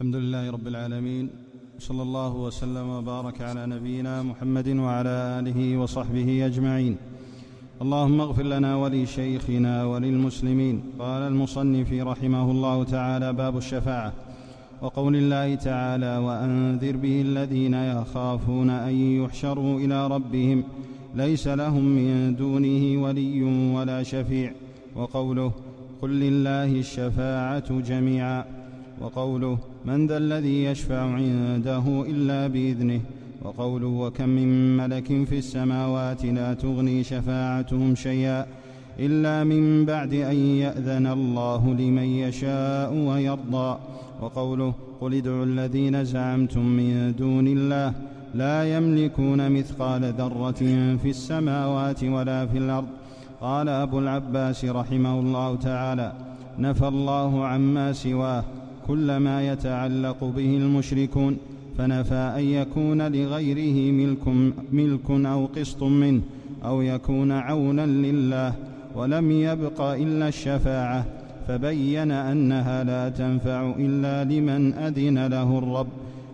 الحمد لله رب العالمين صلى الله وسلم وبارك على نبينا محمد وعلى آله وصحبه أجمعين. اللهم اغفر لنا ولشيخنا وللمسلمين. قال المصنف رحمه الله تعالى باب الشفاعة. وقول الله تعالى وأنذر به الذين يخافون أن يحشروا إلى ربهم. ليس لهم من دونه ولي ولا شفيع. وقوله قل لله الشفاعة جميعا. وقوله من ذا الذي يشفع عنده إلا بإذنه؟ وقوله وكم من ملك في السماوات لا تغني شفاعتهم شيئا إلا من بعد أن يأذن الله لمن يشاء ويرضى. وقوله قل ادعوا الذين زعمتم من دون الله لا يملكون مثقال ذرة في السماوات ولا في الأرض. قال أبو العباس رحمه الله تعالى نفى الله عما سواه. كل ما يتعلق به المشركون فنفى أن يكون لغيره ملك, ملك أو قسط منه أو يكون عونا لله ولم يبق إلا الشفاعة فبين أنها لا تنفع إلا لمن أذن له الرب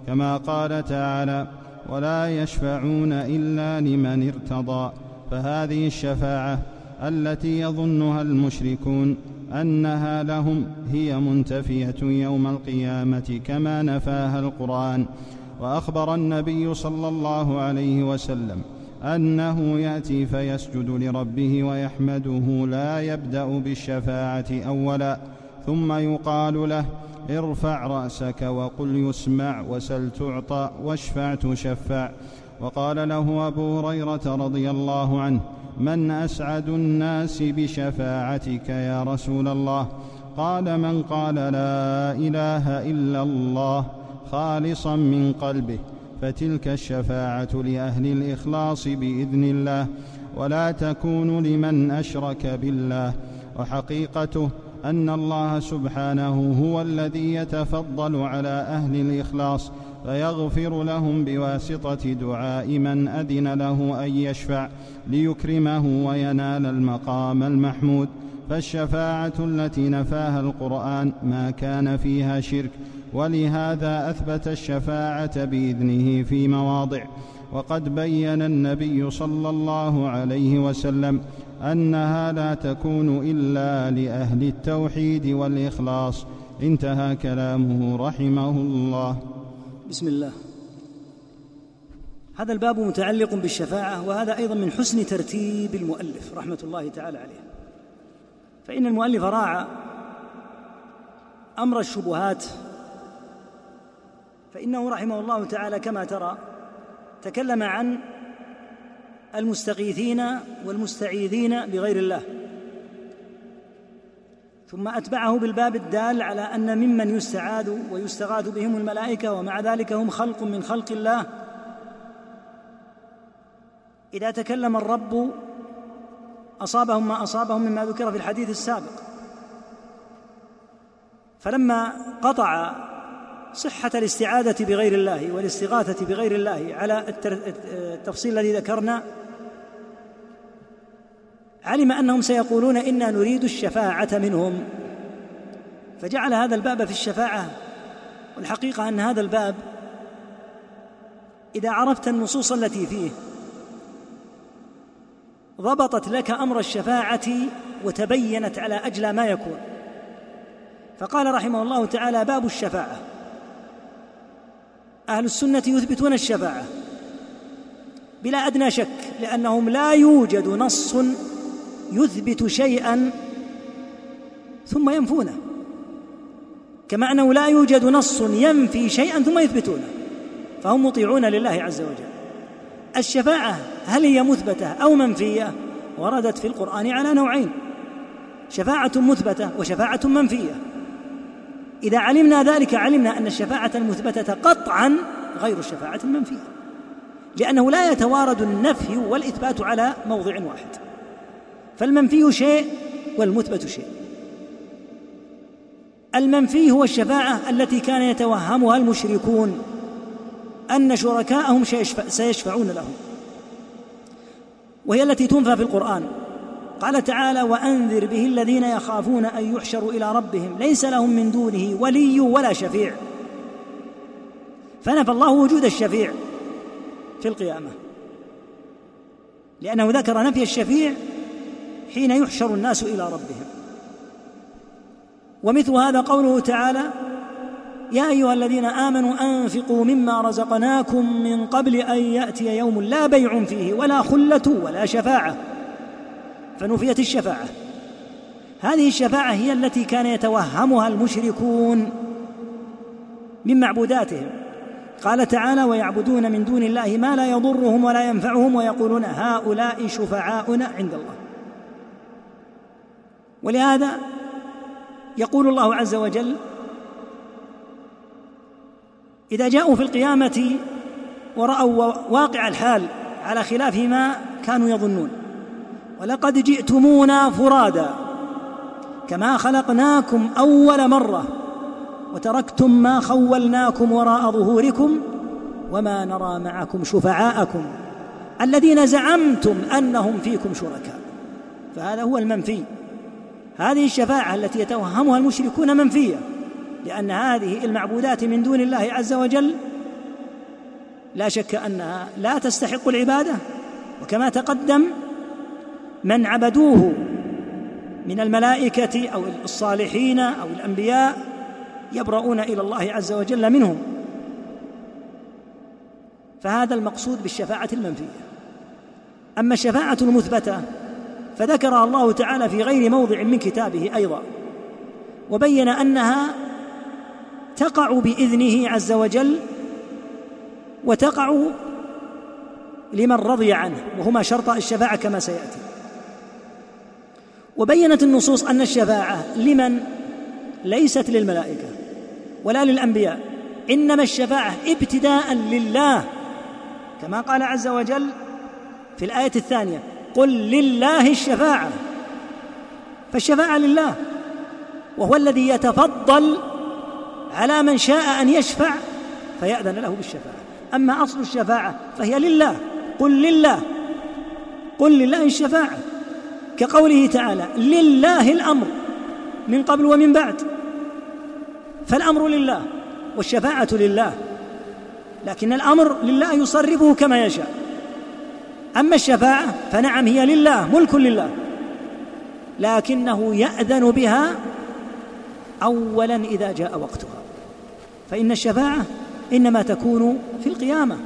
كما قال تعالى ولا يشفعون إلا لمن ارتضى فهذه الشفاعة التي يظنها المشركون أنها لهم هي منتفية يوم القيامة كما نفاها القرآن. وأخبر النبي صلى الله عليه وسلم أنه يأتي فيسجد لربه ويحمده لا يبدأ بالشفاعة أولا ثم يقال له ارفع رأسك وقل يسمع وسل تعطى واشفع تشفع. وقال له أبو هريرة رضي الله عنه من أسعد الناس بشفاعتك يا رسول الله؟ قال من قال لا إله إلا الله خالصا من قلبه فتلك الشفاعة لأهل الإخلاص بإذن الله. ولا تكون لمن أشرك بالله. وحقيقته أن الله سبحانه هو الذي يتفضل على أهل الإخلاص فيغفر لهم بواسطة دعاء من أذن له أن يشفع ليكرمه وينال المقام المحمود. فالشفاعة التي نفاها القرآن ما كان فيها شرك ولهذا أثبت الشفاعة بإذنه في مواضع. وقد بين النبي صلى الله عليه وسلم أنها لا تكون إلا لأهل التوحيد والإخلاص. انتهى كلامه رحمه الله. بسم الله. هذا الباب متعلق بالشفاعة وهذا أيضا من حسن ترتيب المؤلف رحمة الله تعالى عليه. فإن المؤلف راعى أمر الشبهات فإنه رحمه الله تعالى كما ترى تكلم عن المستغيثين والمستعيذين بغير الله. ثم أتبعه بالباب الدال على أن ممن يستعاذ ويستغاث بهم الملائكة ومع ذلك هم خلق من خلق الله. إذا تكلم الرب أصابهم ما أصابهم مما ذكر في الحديث السابق. فلما قطع صحة الاستعاذة بغير الله والاستغاثة بغير الله على التفصيل الذي ذكرنا علم أنهم سيقولون إنا نريد الشفاعة منهم. فجعل هذا الباب في الشفاعة والحقيقة أن هذا الباب إذا عرفت النصوص التي فيه ضبطت لك أمر الشفاعة وتبينت على اجلى ما يكون. فقال رحمه الله تعالى باب الشفاعة. أهل السنة يثبتون الشفاعة بلا أدنى شك لأنهم لا يوجد نص يثبت شيئا ثم ينفونه. كما انه لا يوجد نص ينفي شيئا ثم يثبتونه. فهم مطيعون لله عز وجل. الشفاعة هل هي مثبتة أو منفية؟ وردت في القرآن على نوعين. شفاعة مثبتة وشفاعة منفية. إذا علمنا ذلك علمنا أن الشفاعة المثبتة قطعا غير الشفاعة المنفية. لأنه لا يتوارد النفي والإثبات على موضع واحد. فالمنفي شيء والمثبت شيء. المنفي هو الشفاعة التي كان يتوهمها المشركون أن شركاءهم سيشفعون لهم. وهي التي تنفى في القرآن. قال تعالى وأنذر به الذين يخافون أن يحشروا إلى ربهم. ليس لهم من دونه ولي ولا شفيع. فنفى الله وجود الشفيع في القيامة. لأنه ذكر نفي الشفيع حين يحشر الناس إلى ربهم. ومثل هذا قوله تعالى يا أيها الذين آمنوا أنفقوا مما رزقناكم من قبل أن يأتي يوم لا بيع فيه ولا خلة ولا شفاعة. فنفيت الشفاعة. هذه الشفاعة هي التي كان يتوهمها المشركون من معبوداتهم. قال تعالى ويعبدون من دون الله ما لا يضرهم ولا ينفعهم ويقولون هؤلاء شفعاؤنا عند الله. ولهذا يقول الله عز وجل إذا جاءوا في القيامة ورأوا واقع الحال على خلاف ما كانوا يظنون ولقد جئتمونا فرادا كما خلقناكم أول مرة وتركتم ما خولناكم وراء ظهوركم وما نرى معكم شفعاءكم الذين زعمتم أنهم فيكم شركاء فهذا هو المنفي هذه الشفاعة التي يتوهمها المشركون منفية لأن هذه المعبودات من دون الله عز وجل لا شك أنها لا تستحق العبادة وكما تقدم من عبدوه من الملائكة أو الصالحين أو الأنبياء يبرؤون إلى الله عز وجل منهم. فهذا المقصود بالشفاعة المنفية. أما الشفاعة المثبتة فذكرها الله تعالى في غير موضع من كتابه أيضا. وبين أنها تقع بإذنه عز وجل وتقع لمن رضي عنه وهما شرط الشفاعة كما سيأتي. وبينت النصوص أن الشفاعة لمن؟ ليست للملائكة ولا للأنبياء إنما الشفاعة ابتداء لله كما قال عز وجل في الآية الثانية قل لله الشفاعة فالشفاعة لله وهو الذي يتفضل على من شاء أن يشفع فيأذن له بالشفاعة. أما أصل الشفاعة فهي لله قل لله قل لله الشفاعة. كقوله تعالى لله الأمر من قبل ومن بعد. فالأمر لله والشفاعة لله لكن الأمر لله يصرفه كما يشاء. أما الشفاعة فنعم هي لله ملك لله. لكنه يأذن بها اولا إذا جاء وقتها. فإن الشفاعة إنما تكون في القيامة.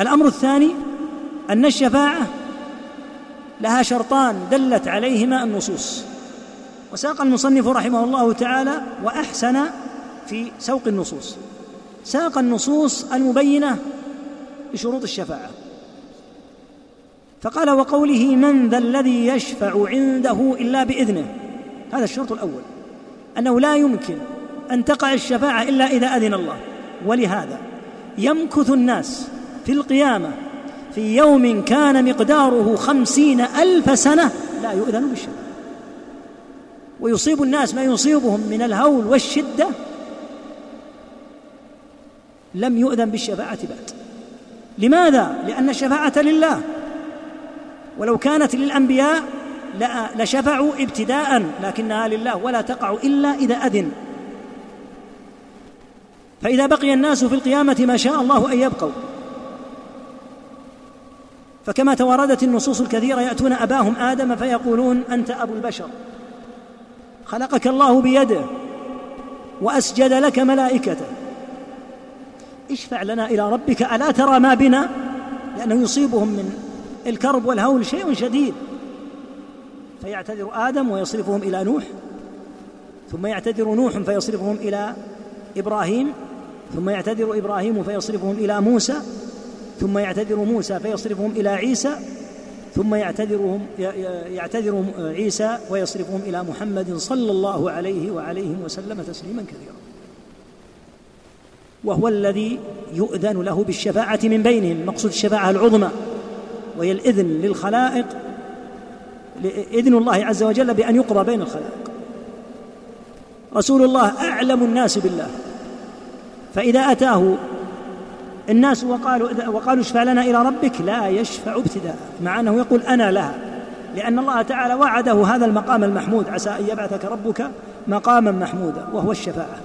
الأمر الثاني أن الشفاعة لها شرطان دلت عليهما النصوص. وساق المصنف رحمه الله تعالى وأحسن في سوق النصوص. ساق النصوص المبينة لشروط الشفاعة. فقال وقوله من ذا الذي يشفع عنده إلا بإذنه هذا الشرط الأول. أنه لا يمكن أن تقع الشفاعة إلا إذا أذن الله. ولهذا يمكث الناس في القيامة في يوم كان مقداره خمسين ألف سنة لا يؤذن بالشفاعة. ويصيب الناس ما يصيبهم من الهول والشدة لم يؤذن بالشفاعة بعد. لماذا؟ لأن الشفاعة لله. ولو كانت للأنبياء لشفعوا ابتداء لكنها لله ولا تقع إلا إذا أذن. فإذا بقي الناس في القيامة ما شاء الله أن يبقوا. فكما تواردت النصوص الكثيرة يأتون أباهم آدم فيقولون أنت أبو البشر. خلقك الله بيده وأسجد لك ملائكته. اشفع لنا إلى ربك ألا ترى ما بنا؟ لأنه يصيبهم من الكرب والهول شيء شديد. فيعتذر آدم ويصرفهم إلى نوح ثم يعتذر نوح فيصرفهم إلى إبراهيم ثم يعتذر إبراهيم فيصرفهم إلى موسى ثم يعتذر موسى فيصرفهم إلى عيسى ثم يعتذرهم يعتذر عيسى ويصرفهم إلى محمد صلى الله عليه وعليهم وسلم تسليما كثيرا. وهو الذي يؤذن له بالشفاعة من بينهم مقصود الشفاعة العظمى. وهي الإذن للخلائق اذن الله عز وجل بأن يقضى بين الخلائق. رسول الله أعلم الناس بالله. فإذا أتاه الناس وقالوا وقالوا اشفع لنا إلى ربك لا يشفع ابتداء مع أنه يقول أنا لها. لأن الله تعالى وعده هذا المقام المحمود عسى أن يبعثك ربك مقاما محمودا وهو الشفاعة.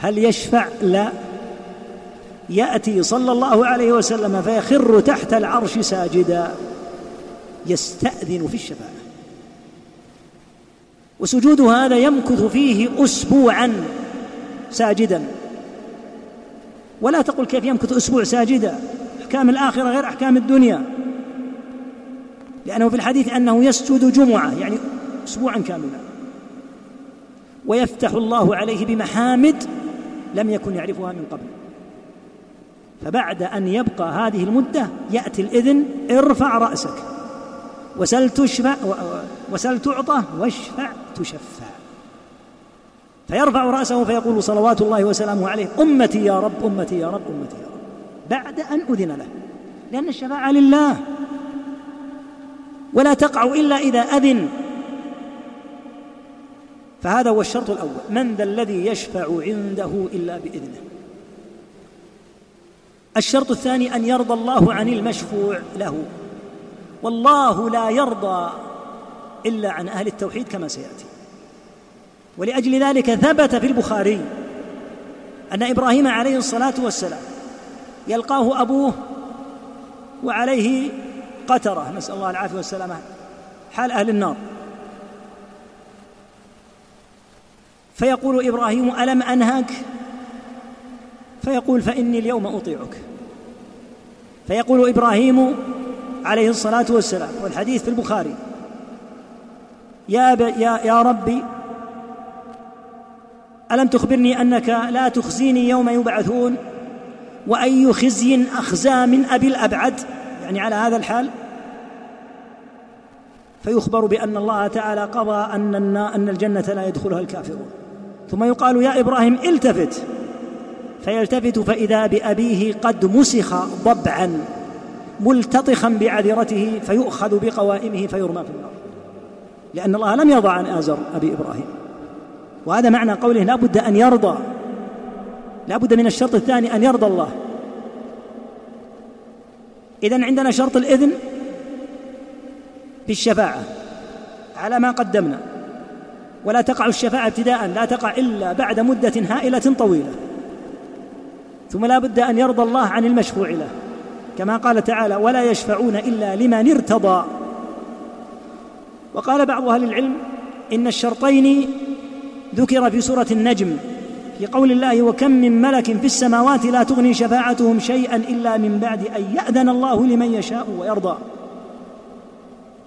هل يشفع؟ لا. يأتي صلى الله عليه وسلم فيخر تحت العرش ساجدا يستأذن في الشفاعة. وسجود هذا يمكث فيه اسبوعا ساجدا. ولا تقل كيف يمكث أسبوع ساجدا؟ أحكام الآخرة غير أحكام الدنيا. لأنه في الحديث أنه يسجد جمعة يعني اسبوعا كاملا. ويفتح الله عليه بمحامد لم يكن يعرفها من قبل. فبعد أن يبقى هذه المدة يأتي الإذن ارفع رأسك. وسل تشفع وسل تعطى واشفع تشفع. فيرفع رأسه فيقول صلوات الله وسلامه عليه أمتي يا رب أمتي يا رب أمتي يا رب. بعد أن أذن له. لأن الشفاعة لله. ولا تقع إلا إذا أذن. فهذا هو الشرط الأول. من ذا الذي يشفع عنده إلا بإذنه؟ الشرط الثاني أن يرضى الله عن المشفوع له. والله لا يرضى إلا عن أهل التوحيد كما سيأتي. ولأجل ذلك ثبت في البخاري أن إبراهيم عليه الصلاة والسلام يلقاه أبوه وعليه قترة نسأل الله العافية والسلامة حال أهل النار. فيقول إبراهيم ألم أنهك؟ فيقول فإني اليوم أطيعك. فيقول إبراهيم عليه الصلاة والسلام والحديث في البخاري يا, يا, يا ربي ألم تخبرني أنك لا تخزيني يوم يبعثون؟ وأي خزي أخزى من أبي الأبعد؟ يعني على هذا الحال؟ فيخبر بأن الله تعالى قضى أن أن الجنة لا يدخلها الكافرون. ثم يقال يا إبراهيم التفت. فيلتفت فإذا بأبيه قد مسخ ضبعا ملتطخا بعذرته فيؤخذ بقوائمه فيرمى في النار. لأن الله لم يرضى عن آزر أبي إبراهيم. وهذا معنى قوله لا بد أن يرضى. لا بد من الشرط الثاني أن يرضى الله. إذن عندنا شرط الإذن بالشفاعة على ما قدمنا. ولا تقع الشفاعة ابتداء لا تقع إلا بعد مدة هائلة طويلة. ثم لا بد أن يرضى الله عن المشفوع له. كما قال تعالى ولا يشفعون إلا لمن ارتضى. وقال بعض أهل العلم إن الشرطين ذكر في سورة النجم في قول الله وكم من ملك في السماوات لا تغني شفاعتهم شيئا إلا من بعد أن يأذن الله لمن يشاء ويرضى.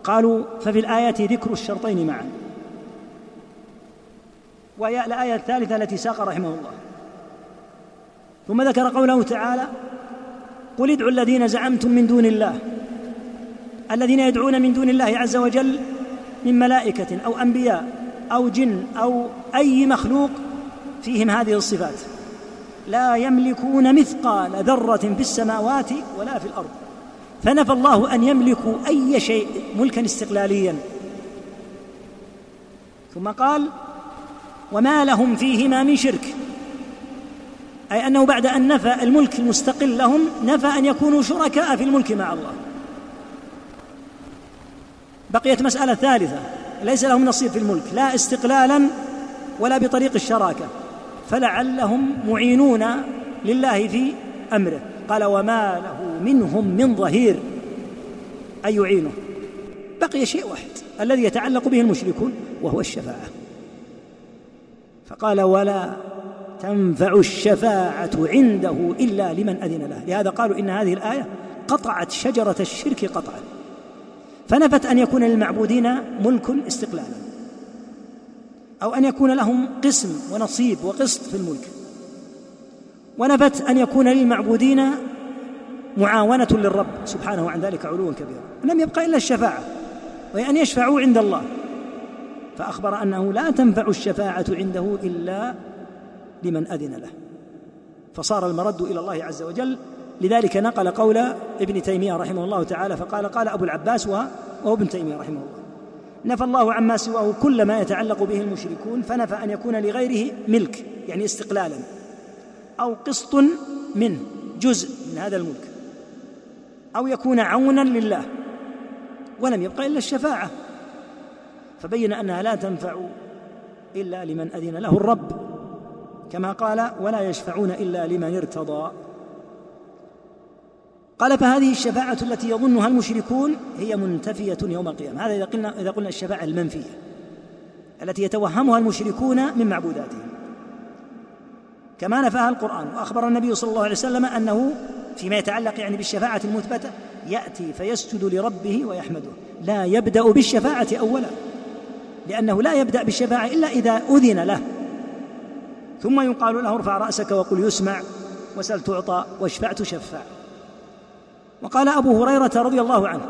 قالوا ففي الآية ذكر الشرطين معا. وهي الآية الثالثة التي ساق رحمه الله. ثم ذكر قوله تعالى قل ادعوا الذين زعمتم من دون الله. الذين يدعون من دون الله عز وجل من ملائكة أو أنبياء أو جن أو أي مخلوق فيهم هذه الصفات لا يملكون مثقال ذرة في السماوات ولا في الأرض فنفى الله أن يملكوا أي شيء ملكا استقلاليا. ثم قال وما لهم فيهما من شرك. أي أنه بعد أن نفى الملك المستقل لهم نفى أن يكونوا شركاء في الملك مع الله. بقيت مسألة ثالثة ليس لهم نصيب في الملك لا استقلالا ولا بطريق الشراكة. فلعلهم معينون لله في أمره. قال وما له منهم من ظهير. أي يعينه؟ بقي شيء واحد الذي يتعلق به المشركون وهو الشفاعة. فقال ولا تنفع الشفاعة عنده إلا لمن أذن له. لهذا قالوا إن هذه الآية قطعت شجرة الشرك قطعا. فنفت أن يكون للمعبودين ملك استقلالا. أو أن يكون لهم قسم ونصيب وقسط في الملك. ونفت أن يكون للمعبودين معاونة للرب سبحانه عن ذلك علوا كبيرا. لم يبقى إلا الشفاعة. وهي أن يشفعوا عند الله. فأخبر أنه لا تنفع الشفاعة عنده إلا لمن أذن له. فصار المرد إلى الله عز وجل. لذلك نقل قول ابن تيمية رحمه الله تعالى فقال قال أبو العباس وهو ابن تيمية رحمه الله نفى الله عما سواه كل ما يتعلق به المشركون فنفى أن يكون لغيره ملك يعني استقلالا أو قسط منه جزء من هذا الملك أو يكون عونا لله ولم يبقى إلا الشفاعة. فبين أنها لا تنفع إلا لمن أذن له الرب. كما قال ولا يشفعون إلا لمن ارتضى. قال فهذه الشفاعة التي يظنها المشركون هي منتفية يوم القيامة. هذا إذا قلنا إذا قلنا الشفاعة المنفية التي يتوهمها المشركون من معبوداتهم. كما نفاها القرآن. وأخبر النبي صلى الله عليه وسلم أنه فيما يتعلق يعني بالشفاعة المثبتة يأتي فيسجد لربه ويحمده. لا يبدأ بالشفاعة أولا لأنه لا يبدأ بالشفاعة إلا إذا أذن له. ثم يقال له ارفع رأسك وقل يسمع وسل تعطى واشفع تشفع وقال أبو هريرة رضي الله عنه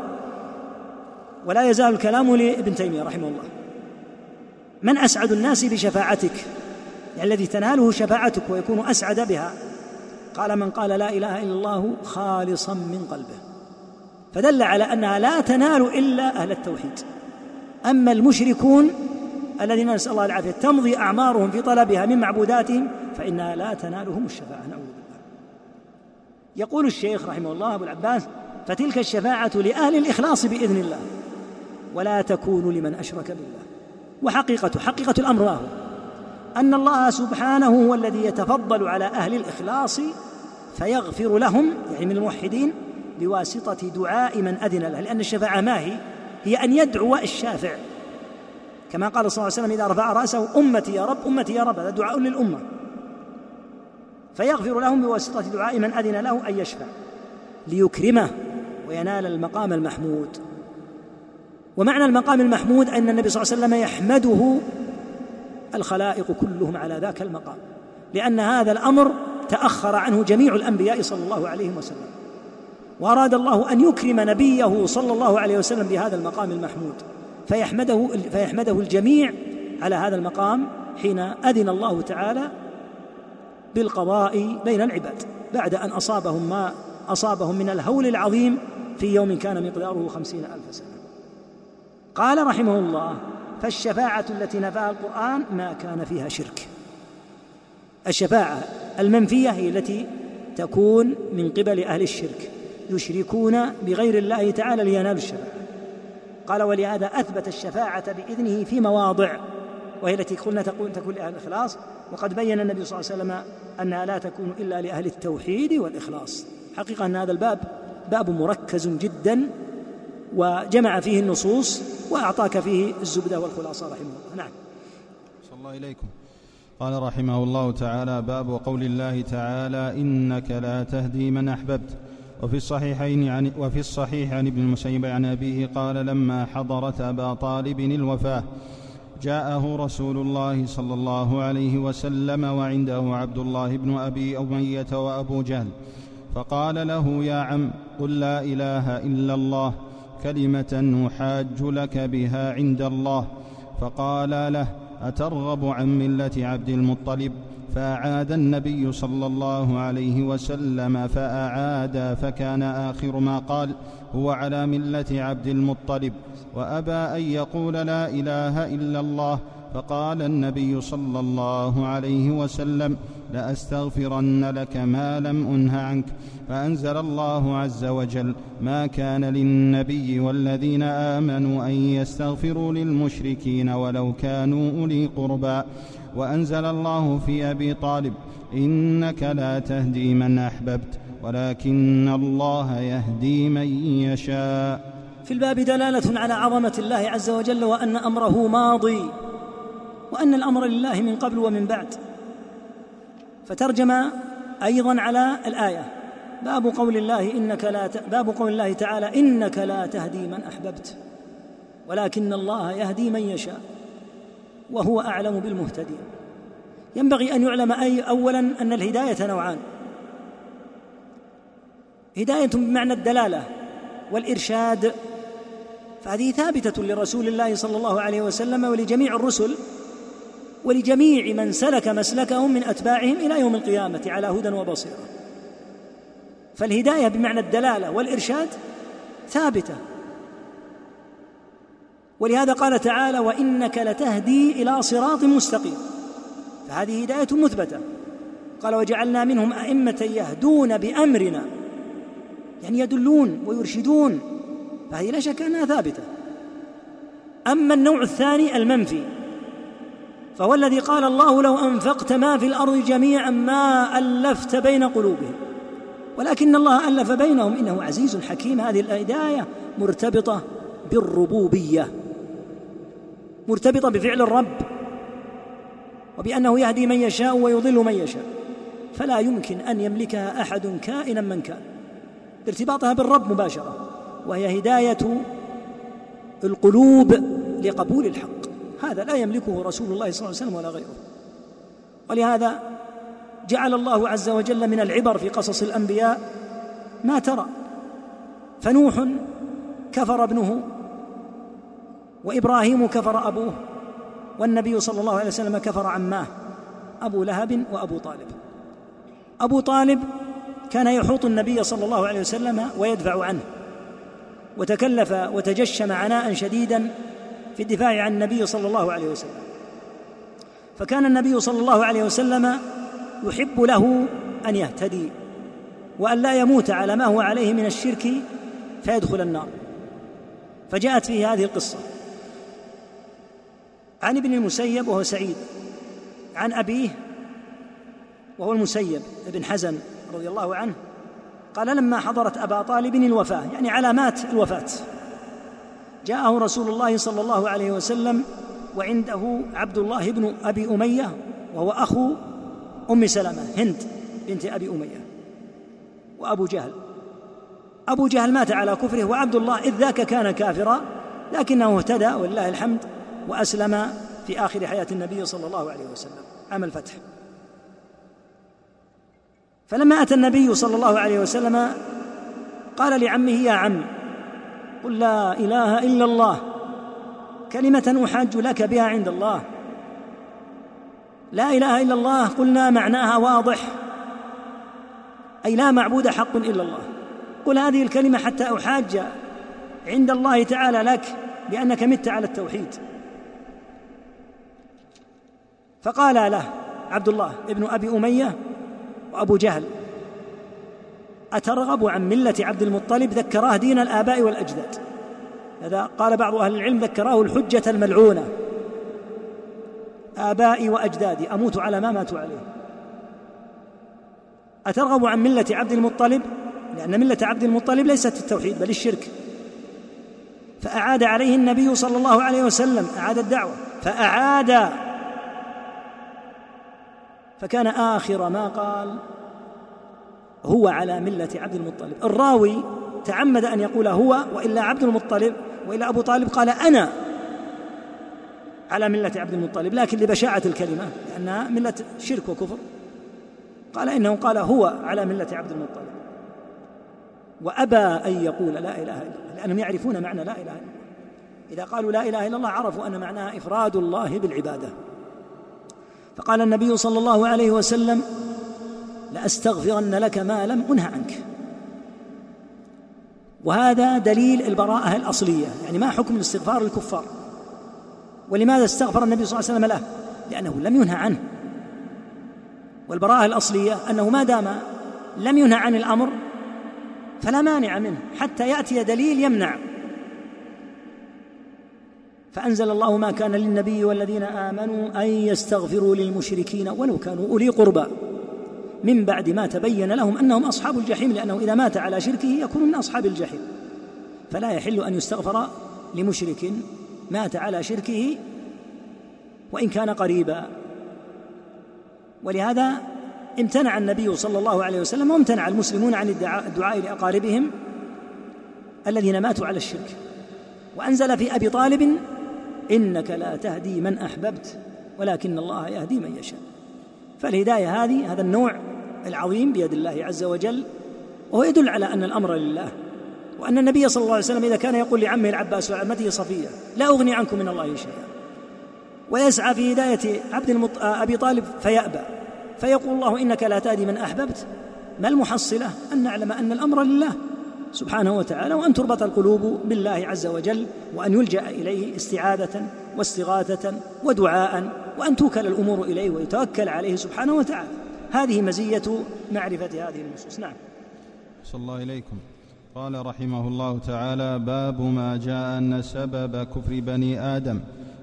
ولا يزال الكلام لابن تيمية رحمه الله من أسعد الناس بشفاعتك؟ يعني الذي تناله شفاعتك ويكون أسعد بها. قال من قال لا إله إلا الله خالصا من قلبه. فدل على أنها لا تنال إلا أهل التوحيد. أما المشركون الذين نسأل الله العافية. تمضي أعمارهم في طلبها من معبوداتهم فإنها لا تنالهم الشفاعة. نعوذ بالله. يقول الشيخ رحمه الله أبو العباس فتلك الشفاعة لأهل الإخلاص بإذن الله ولا تكون لمن أشرك بالله. وحقيقة حقيقة الأمر هو أن الله سبحانه هو الذي يتفضل على أهل الإخلاص فيغفر لهم يعني من الموحدين بواسطة دعاء من أذن له. لأن الشفاعة ما هي؟ هي أن يدعو الشافع. كما قال صلى الله عليه وسلم إذا رفع رأسه أمتي يا رب أمتي يا رب. هذا دعاء للأمة. فيغفر لهم بواسطة دعاء من أذن له أن يشفع ليكرمه وينال المقام المحمود. ومعنى المقام المحمود أن النبي صلى الله عليه وسلم يحمده الخلائق كلهم على ذاك المقام لأن هذا الأمر تأخر عنه جميع الأنبياء صلى الله عليه وسلم. وأراد الله أن يكرم نبيه صلى الله عليه وسلم بهذا المقام المحمود. فيحمده فيحمده الجميع على هذا المقام حين أذن الله تعالى بالقضاء بين العباد بعد أن أصابهم ما أصابهم من الهول العظيم في يوم كان مقداره خمسين ألف سنة. قال رحمه الله فالشفاعة التي نفاها القرآن ما كان فيها شرك. الشفاعة المنفية هي التي تكون من قبل أهل الشرك يشركون بغير الله تعالى لينالوا الشفاعة. قال ولهذا أثبت الشفاعة بإذنه في مواضع وهي التي قلنا تكون تكون لأهل الإخلاص وقد بين النبي صلى الله عليه وسلم أنها لا تكون إلا لأهل التوحيد والإخلاص. حقيقة أن هذا الباب باب مركز جدا وجمع فيه النصوص وأعطاك فيه الزبدة والخلاصة رحمه الله. نعم. صلى الله إليكم. قال رحمه الله تعالى باب قول الله تعالى إنك لا تهدي من أحببت. وفي الصحيحين عن وفي الصحيح عن ابن المسيب عن أبيه قال لما حضرت أبا طالب الوفاة جاءه رسول الله صلى الله عليه وسلم وعنده عبد الله بن أبي أمية وأبو جهل فقال له يا عم قل لا إله إلا الله كلمة أحاج لك بها عند الله فقال له أترغب عن ملة عبد المطلب فأعاد النبي صلى الله عليه وسلم فأعاد فكان آخر ما قال هو على ملة عبد المطلب. وأبى أن يقول لا إله إلا الله فقال النبي صلى الله عليه وسلم لأستغفرن لك ما لم أنه عنك. فأنزل الله عز وجل ما كان للنبي والذين آمنوا أن يستغفروا للمشركين ولو كانوا أولي قربى. وأنزل الله في أبي طالب إنك لا تهدي من أحببت ولكن الله يهدي من يشاء. في الباب دلالة على عظمة الله عز وجل وأن أمره ماضي وأن الأمر لله من قبل ومن بعد. فترجم أيضا على الآية باب قول الله إنك لا ت... باب قول الله تعالى إنك لا تهدي من أحببت ولكن الله يهدي من يشاء. وهو أعلم بالمهتدين. ينبغي أن يعلم أي اولا أن الهداية نوعان. هداية بمعنى الدلالة والإرشاد. فهذه ثابتة لرسول الله صلى الله عليه وسلم ولجميع الرسل ولجميع من سلك مسلكهم من أتباعهم إلى يوم القيامة على هدى وبصيرة. فالهداية بمعنى الدلالة والإرشاد ثابتة. ولهذا قال تعالى وإنك لتهدي إلى صراط مستقيم. فهذه هداية مثبتة. قال وجعلنا منهم أئمة يهدون بأمرنا. يعني يدلون ويرشدون. فهذه لا شك أنها ثابتة. أما النوع الثاني المنفي. فهو الذي قال الله لو أنفقت ما في الأرض جميعا ما ألفت بين قلوبهم. ولكن الله ألف بينهم. إنه عزيز حكيم. هذه الهداية مرتبطة بالربوبية. مرتبطة بفعل الرب وبأنه يهدي من يشاء ويضل من يشاء. فلا يمكن أن يملكها أحد كائنا من كان. ارتباطها بالرب مباشرة وهي هداية القلوب لقبول الحق. هذا لا يملكه رسول الله صلى الله عليه وسلم ولا غيره. ولهذا جعل الله عز وجل من العبر في قصص الأنبياء ما ترى. فنوح كفر ابنه وإبراهيم كفر أبوه والنبي صلى الله عليه وسلم كفر عماه أبو لهب وأبو طالب. أبو طالب كان يحوط النبي صلى الله عليه وسلم ويدفع عنه وتكلف وتجشم عناء شديدا في الدفاع عن النبي صلى الله عليه وسلم. فكان النبي صلى الله عليه وسلم يحب له أن يهتدي وأن لا يموت على ما هو عليه من الشرك فيدخل النار. فجاءت فيه هذه القصة. عن ابن المسيب وهو سعيد. عن أبيه وهو المسيب ابن حزن رضي الله عنه قال لما حضرت أبا طالب الوفاة يعني علامات الوفاة. جاءه رسول الله صلى الله عليه وسلم وعنده عبد الله بن أبي أمية وهو أخو أم سلمة هند بنت أبي أمية وأبو جهل. أبو جهل مات على كفره وعبد الله إذ ذاك كان كافرا لكنه اهتدى ولله الحمد وأسلم في آخر حياة النبي صلى الله عليه وسلم. عام الفتح. فلما أتى النبي صلى الله عليه وسلم قال لعمه يا عم قل لا إله إلا الله كلمة احاج لك بها عند الله. لا إله إلا الله قلنا معناها واضح أي لا معبود حق إلا الله. قل هذه الكلمة حتى أحاج عند الله تعالى لك بانك مت على التوحيد. فقال له عبد الله ابن أبي أمية وأبو جهل أترغب عن ملة عبد المطلب ذكراه دين الآباء والأجداد؟ هذا قال بعض أهل العلم ذكراه الحجة الملعونة. آبائي وأجدادي أموت على ما ماتوا عليه. أترغب عن ملة عبد المطلب؟ لأن ملة عبد المطلب ليست التوحيد بل الشرك. فأعاد عليه النبي صلى الله عليه وسلم أعاد الدعوة فأعاد فكان آخر ما قال هو على ملة عبد المطلب. الراوي تعمد أن يقول هو وإلا عبد المطلب وإلا أبو طالب قال أنا على ملة عبد المطلب لكن لبشاعة الكلمة لأنها ملة شرك وكفر. قال إنه قال هو على ملة عبد المطلب. وأبى أن يقول لا إله إلا الله لأنهم يعرفون معنى لا إله إلا الله. إذا قالوا لا إله إلا الله عرفوا أن معناها إفراد الله بالعبادة. فقال النبي صلى الله عليه وسلم لأستغفرن لك ما لم أنه عنك. وهذا دليل البراءة الأصلية يعني ما حكم الاستغفار للكفار؟ ولماذا استغفر النبي صلى الله عليه وسلم له؟ لأنه لم ينهى عنه. والبراءة الأصلية أنه ما دام لم ينهى عن الأمر فلا مانع منه حتى يأتي دليل يمنع. فأنزل الله ما كان للنبي والذين آمنوا أن يستغفروا للمشركين ولو كانوا أولي قربى. من بعد ما تبين لهم أنهم أصحاب الجحيم لأنه إذا مات على شركه يكون من أصحاب الجحيم. فلا يحل أن يستغفر لمشرك مات على شركه وإن كان قريبا. ولهذا امتنع النبي صلى الله عليه وسلم وامتنع المسلمون عن الدعاء لأقاربهم الذين ماتوا على الشرك. وأنزل في أبي طالب إنك لا تهدي من أحببت ولكن الله يهدي من يشاء. فالهداية هذه هذا النوع العظيم بيد الله عز وجل وهو يدل على أن الأمر لله. وأن النبي صلى الله عليه وسلم إذا كان يقول لعمه العباس وعمته صفية لا أغني عنكم من الله شيئا. ويسعى في هداية عبد المط... أبي طالب فيأبى. فيقول الله إنك لا تهدي من أحببت. ما المحصلة؟ أن نعلم أن الأمر لله. سبحانه وتعالى وأن تربط القلوب بالله عز وجل وأن يلجأ إليه استعاذه واستغاثة ودعاء وأن توكل الأمور إليه ويتوكل عليه سبحانه وتعالى. هذه مزية معرفة هذه النصوص. نعم. صلى الله اليكم قال رحمه الله تعالى باب ما جاء أن سبب كفر بني آدم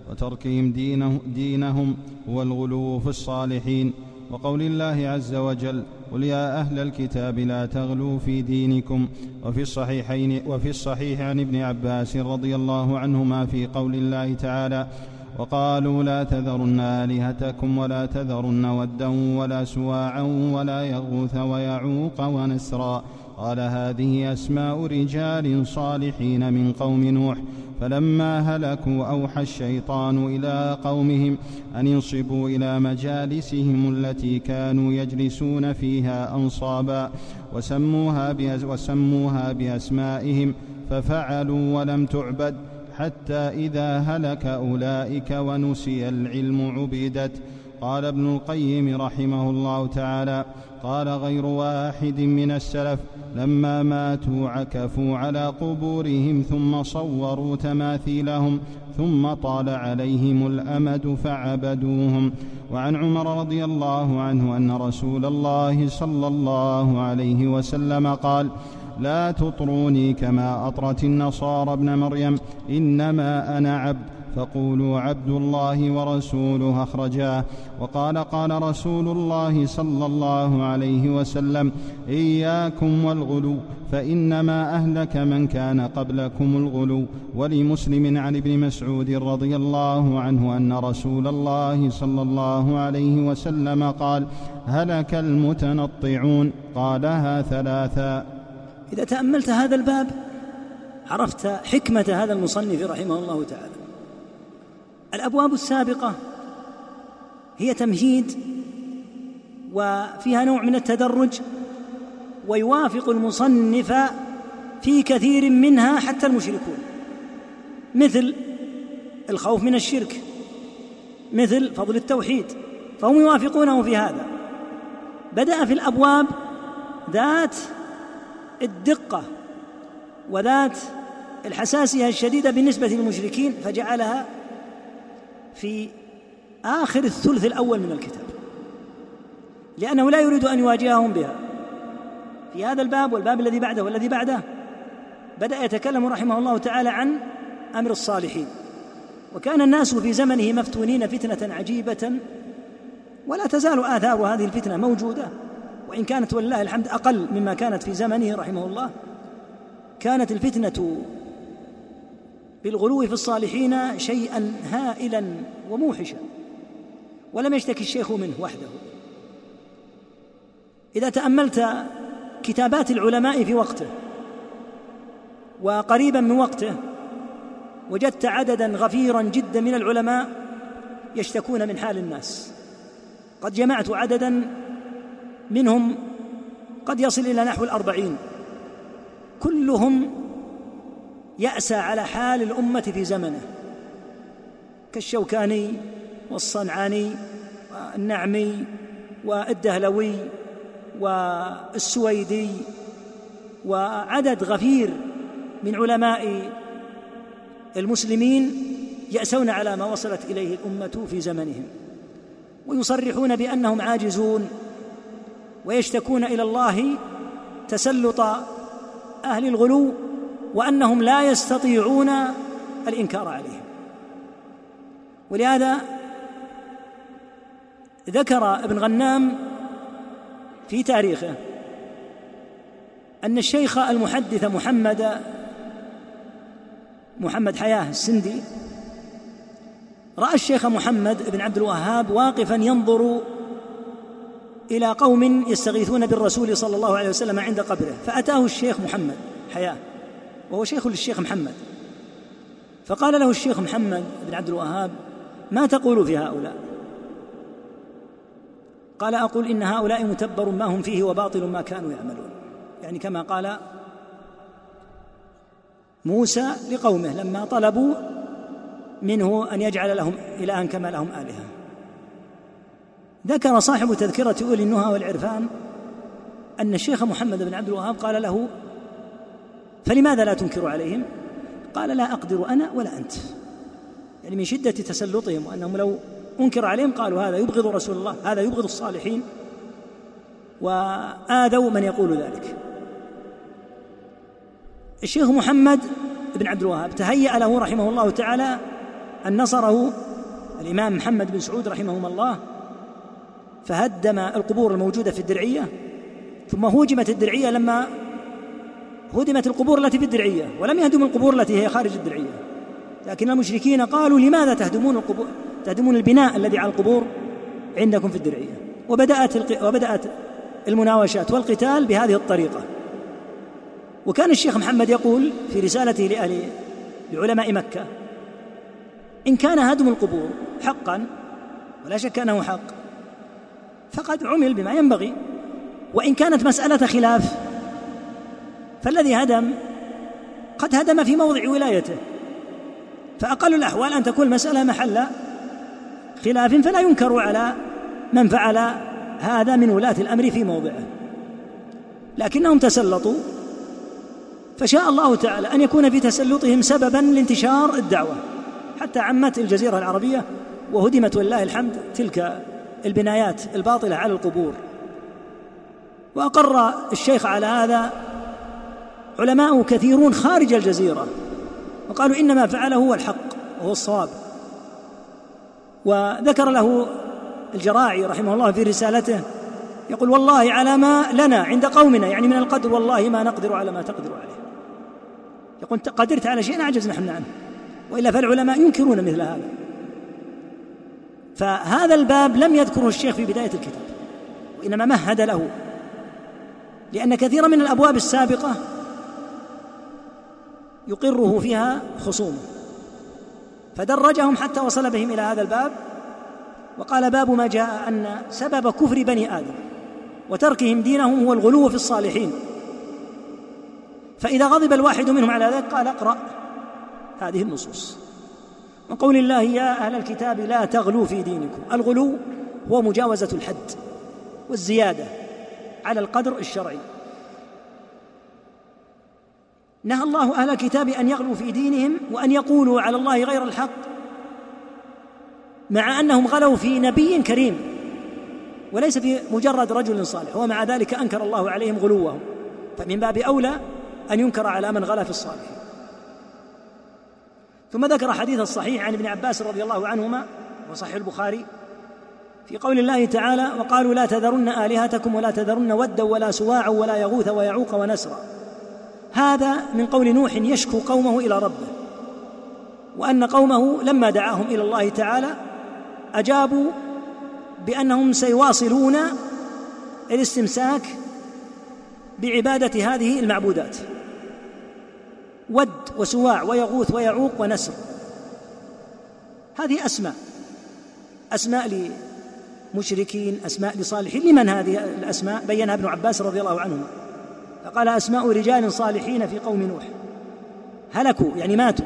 وتركهم دينه دينهم هو الغلو في الصالحين. وقول الله عز وجل قل يا أهل الكتاب لا تغلوا في دينكم وفي الصحيحين وفي الصحيح عن ابن عباس رضي الله عنهما في قول الله تعالى وقالوا لا تذرن آلهتكم ولا تذرن ودا ولا سواعا ولا يغوث ويعوق ونسرا قال هذه أسماء رجال صالحين من قوم نوح فلما هلكوا أوحى الشيطان إلى قومهم أن ينصبوا إلى مجالسهم التي كانوا يجلسون فيها أنصابا وسموها, وسموها بأسمائهم ففعلوا ولم تعبد حتى إذا هلك أولئك ونسي العلم عبدت. قال ابن القيم رحمه الله تعالى قال غير واحد من السلف لما ماتوا عكفوا على قبورهم ثم صوروا تماثيلهم ثم طال عليهم الأمد فعبدوهم. وعن عمر رضي الله عنه أن رسول الله صلى الله عليه وسلم قال لا تطروني كما أطرت النصارى ابن مريم إنما أنا عبد فقولوا عبد الله ورسوله أخرجاه. وقال قال رسول الله صلى الله عليه وسلم إياكم والغلو فإنما أهلك من كان قبلكم الغلو. ولمسلم عن ابن مسعود رضي الله عنه أن رسول الله صلى الله عليه وسلم قال هلك المتنطعون. قالها ثلاثا. إذا تأملت هذا الباب عرفت حكمة هذا المصنف رحمه الله تعالى. الأبواب السابقة هي تمهيد وفيها نوع من التدرج ويوافق المصنف في كثير منها حتى المشركون. مثل الخوف من الشرك مثل فضل التوحيد فهم يوافقونه في هذا. بدأ في الأبواب ذات الدقة وذات الحساسية الشديدة بالنسبة للمشركين فجعلها في آخر الثلث الأول من الكتاب لأنه لا يريد أن يواجههم بها. في هذا الباب والباب الذي بعده والذي بعده بدأ يتكلم رحمه الله تعالى عن أمر الصالحين. وكان الناس في زمنه مفتونين فتنة عجيبة ولا تزال آثار هذه الفتنة موجودة. وإن كانت ولله الحمد أقل مما كانت في زمنه رحمه الله كانت الفتنة بالغلو في الصالحين شيئا هائلا وموحشا ولم يشتكي الشيخ منه وحده. إذا تأملت كتابات العلماء في وقته وقريبا من وقته وجدت عددا غفيرا جدا من العلماء يشتكون من حال الناس. قد جمعت عددا منهم قد يصل إلى نحو الأربعين. كلهم يأسى على حال الأمة في زمنه كالشوكاني والصنعاني والنعمي والدهلوي والسويدي وعدد غفير من علماء المسلمين يأسون على ما وصلت إليه الأمة في زمنهم ويصرحون بأنهم عاجزون ويشتكون إلى الله تسلط أهل الغلو وأنهم لا يستطيعون الإنكار عليهم. ولهذا ذكر ابن غنام في تاريخه أن الشيخ المحدث محمد محمد حياه السندي رأى الشيخ محمد بن عبد الوهاب واقفا ينظر إلى قوم يستغيثون بالرسول صلى الله عليه وسلم عند قبره فأتاه الشيخ محمد حياه. وهو شيخ للشيخ محمد. فقال له الشيخ محمد بن عبد الوهاب ما تقول في هؤلاء؟ قال أقول إن هؤلاء متبر ما هم فيه وباطل ما كانوا يعملون. يعني كما قال موسى لقومه لما طلبوا منه أن يجعل لهم إلها كما لهم آلهة. ذكر صاحب تذكرة أولي النهى والعرفان أن الشيخ محمد بن عبد الوهاب قال له فلماذا لا تنكر عليهم؟ قال لا أقدر أنا ولا أنت. يعني من شدة تسلطهم وأنهم لو أنكر عليهم قالوا هذا يبغض رسول الله هذا يبغض الصالحين وآذوا من يقول ذلك. الشيخ محمد بن عبد الوهاب تهيأ له رحمه الله تعالى أن نصره الإمام محمد بن سعود رحمهما الله فهدم القبور الموجودة في الدرعية ثم هوجمت الدرعية لما هدمت القبور التي في الدرعية ولم يهدموا القبور التي هي خارج الدرعية. لكن المشركين قالوا لماذا تهدمون القبور تهدمون البناء الذي على القبور عندكم في الدرعية؟ وبدأت وبدأت المناوشات والقتال بهذه الطريقة. وكان الشيخ محمد يقول في رسالته لأهل لعلماء مكة إن كان هدم القبور حقا ولا شك أنه حق فقد عمل بما ينبغي. وإن كانت مسألة خلاف فالذي هدم قد هدم في موضع ولايته. فأقل الأحوال أن تكون المسألة محل خلاف فلا ينكر على من فعل هذا من ولاة الأمر في موضعه. لكنهم تسلطوا فشاء الله تعالى أن يكون في تسلطهم سببا لانتشار الدعوة. حتى عمت الجزيرة العربية وهدمت ولله الحمد تلك البنايات الباطلة على القبور. وأقر الشيخ على هذا علماء كثيرون خارج الجزيرة وقالوا إنما فعله هو الحق وهو الصواب. وذكر له الجراعي رحمه الله في رسالته يقول والله على ما لنا عند قومنا يعني من القدر والله ما نقدر على ما تقدر عليه. يقول قدرت على شيء أعجزنا إحنا عنه وإلا فالعلماء ينكرون مثل هذا. فهذا الباب لم يذكره الشيخ في بداية الكتاب وإنما مهد له لأن كثيرا من الأبواب السابقة يقره فيها خصومه فدرجهم حتى وصل بهم إلى هذا الباب وقال باب ما جاء أن سبب كفر بني آدم وتركهم دينهم هو الغلو في الصالحين. فإذا غضب الواحد منهم على ذلك قال اقرأ هذه النصوص. وقول الله يا أهل الكتاب لا تغلوا في دينكم. الغلو هو مجاوزة الحد والزيادة على القدر الشرعي. نهى الله أهل الكتاب أن يغلوا في دينهم وأن يقولوا على الله غير الحق مع أنهم غلوا في نبي كريم وليس في مجرد رجل صالح ومع ذلك أنكر الله عليهم غلوهم. فمن باب أولى أن ينكر على من غلا في الصالحين. ثم ذكر حديث الصحيح عن ابن عباس رضي الله عنهما وصحيح البخاري في قول الله تعالى وقالوا لا تذرن آلهتكم ولا تذرن ودا ولا سواعا ولا يغوث ويعوق ونسرا. هذا من قول نوح يشكو قومه إلى ربه وأن قومه لما دعاهم إلى الله تعالى أجابوا بأنهم سيواصلون الاستمساك بعبادة هذه المعبودات. ود وسواع ويغوث ويعوق ونسر. هذه أسماء أسماء لمشركين أسماء لصالحين. لمن هذه الأسماء؟ بينها ابن عباس رضي الله عنهما. فقال أسماء رجال صالحين في قوم نوح. هلكوا يعني ماتوا.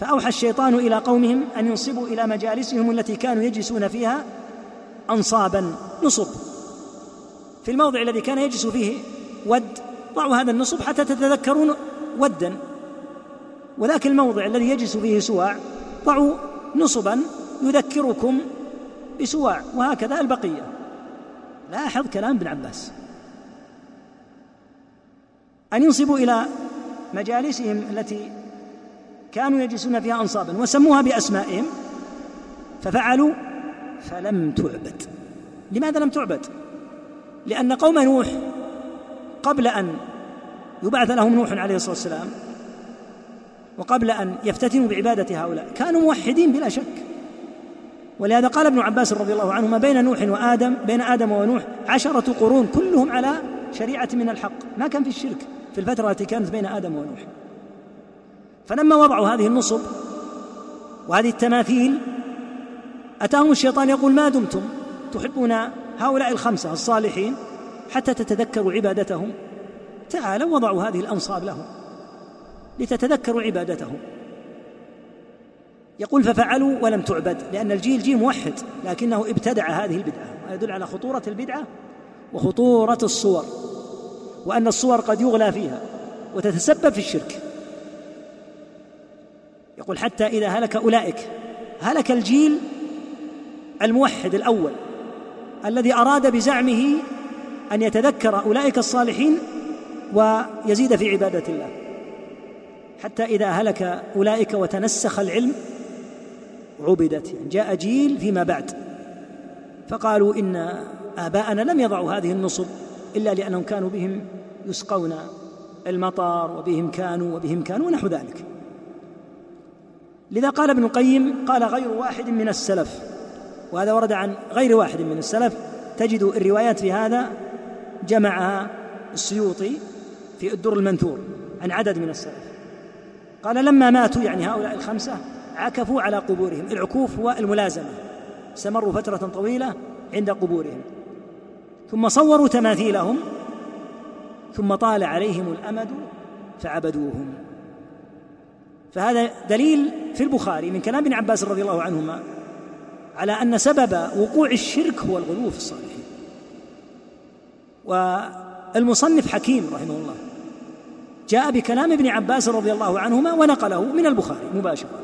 فأوحى الشيطان إلى قومهم أن ينصبوا إلى مجالسهم التي كانوا يجلسون فيها أنصابا نصب. في الموضع الذي كان يجلس فيه ود ضعوا هذا النصب حتى تتذكرون ودا. وذاك الموضع الذي يجلس فيه سواع ضعوا نصبا يذكركم بسواع وهكذا البقية. لاحظ كلام ابن عباس. أن ينصبوا إلى مجالسهم التي كانوا يجلسون فيها أنصابا وسموها بأسمائهم ففعلوا فلم تعبد. لماذا لم تعبد؟ لأن قوم نوح قبل أن يبعث لهم نوح عليه الصلاة والسلام وقبل أن يفتتنوا بعبادة هؤلاء كانوا موحدين بلا شك. ولهذا قال ابن عباس رضي الله عنه ما بين نوح وآدم بين آدم ونوح عشرة قرون كلهم على شريعة من الحق ما كان في الشرك. في الفترة التي كانت بين آدم ونوح. فلما وضعوا هذه النصب وهذه التماثيل أتاهم الشيطان يقول ما دمتم تحبون هؤلاء الخمسة الصالحين حتى تتذكروا عبادتهم؟ تعالوا وضعوا هذه الأنصاب لهم لتتذكروا عبادتهم. يقول ففعلوا ولم تعبد لأن الجيل جيل موحد لكنه ابتدع هذه البدعة. ويدل على خطورة البدعة وخطورة الصور. وأن الصور قد يغلى فيها وتتسبب في الشرك. يقول حتى إذا هلك أولئك هلك الجيل الموحد الأول الذي أراد بزعمه أن يتذكر أولئك الصالحين ويزيد في عبادة الله. حتى إذا هلك أولئك وتنسخ العلم عبدت يعني جاء جيل فيما بعد. فقالوا إن آباءنا لم يضعوا هذه النصب. إلا لأنهم كانوا بهم يسقون المطر وبهم كانوا وبهم كانوا ونحو ذلك. لذا قال ابن القيم قال غير واحد من السلف وهذا ورد عن غير واحد من السلف. تجد الروايات في هذا جمعها السيوطي في الدر المنثور عن عدد من السلف. قال لما ماتوا يعني هؤلاء الخمسة عكفوا على قبورهم العكوف هو الملازمة استمروا فترة طويلة عند قبورهم. ثم صوروا تماثيلهم ثم طال عليهم الأمد فعبدوهم. فهذا دليل في البخاري من كلام ابن عباس رضي الله عنهما على أن سبب وقوع الشرك هو الغلو في الصالحين. والمصنف حكيم رحمه الله جاء بكلام ابن عباس رضي الله عنهما ونقله من البخاري مباشرة.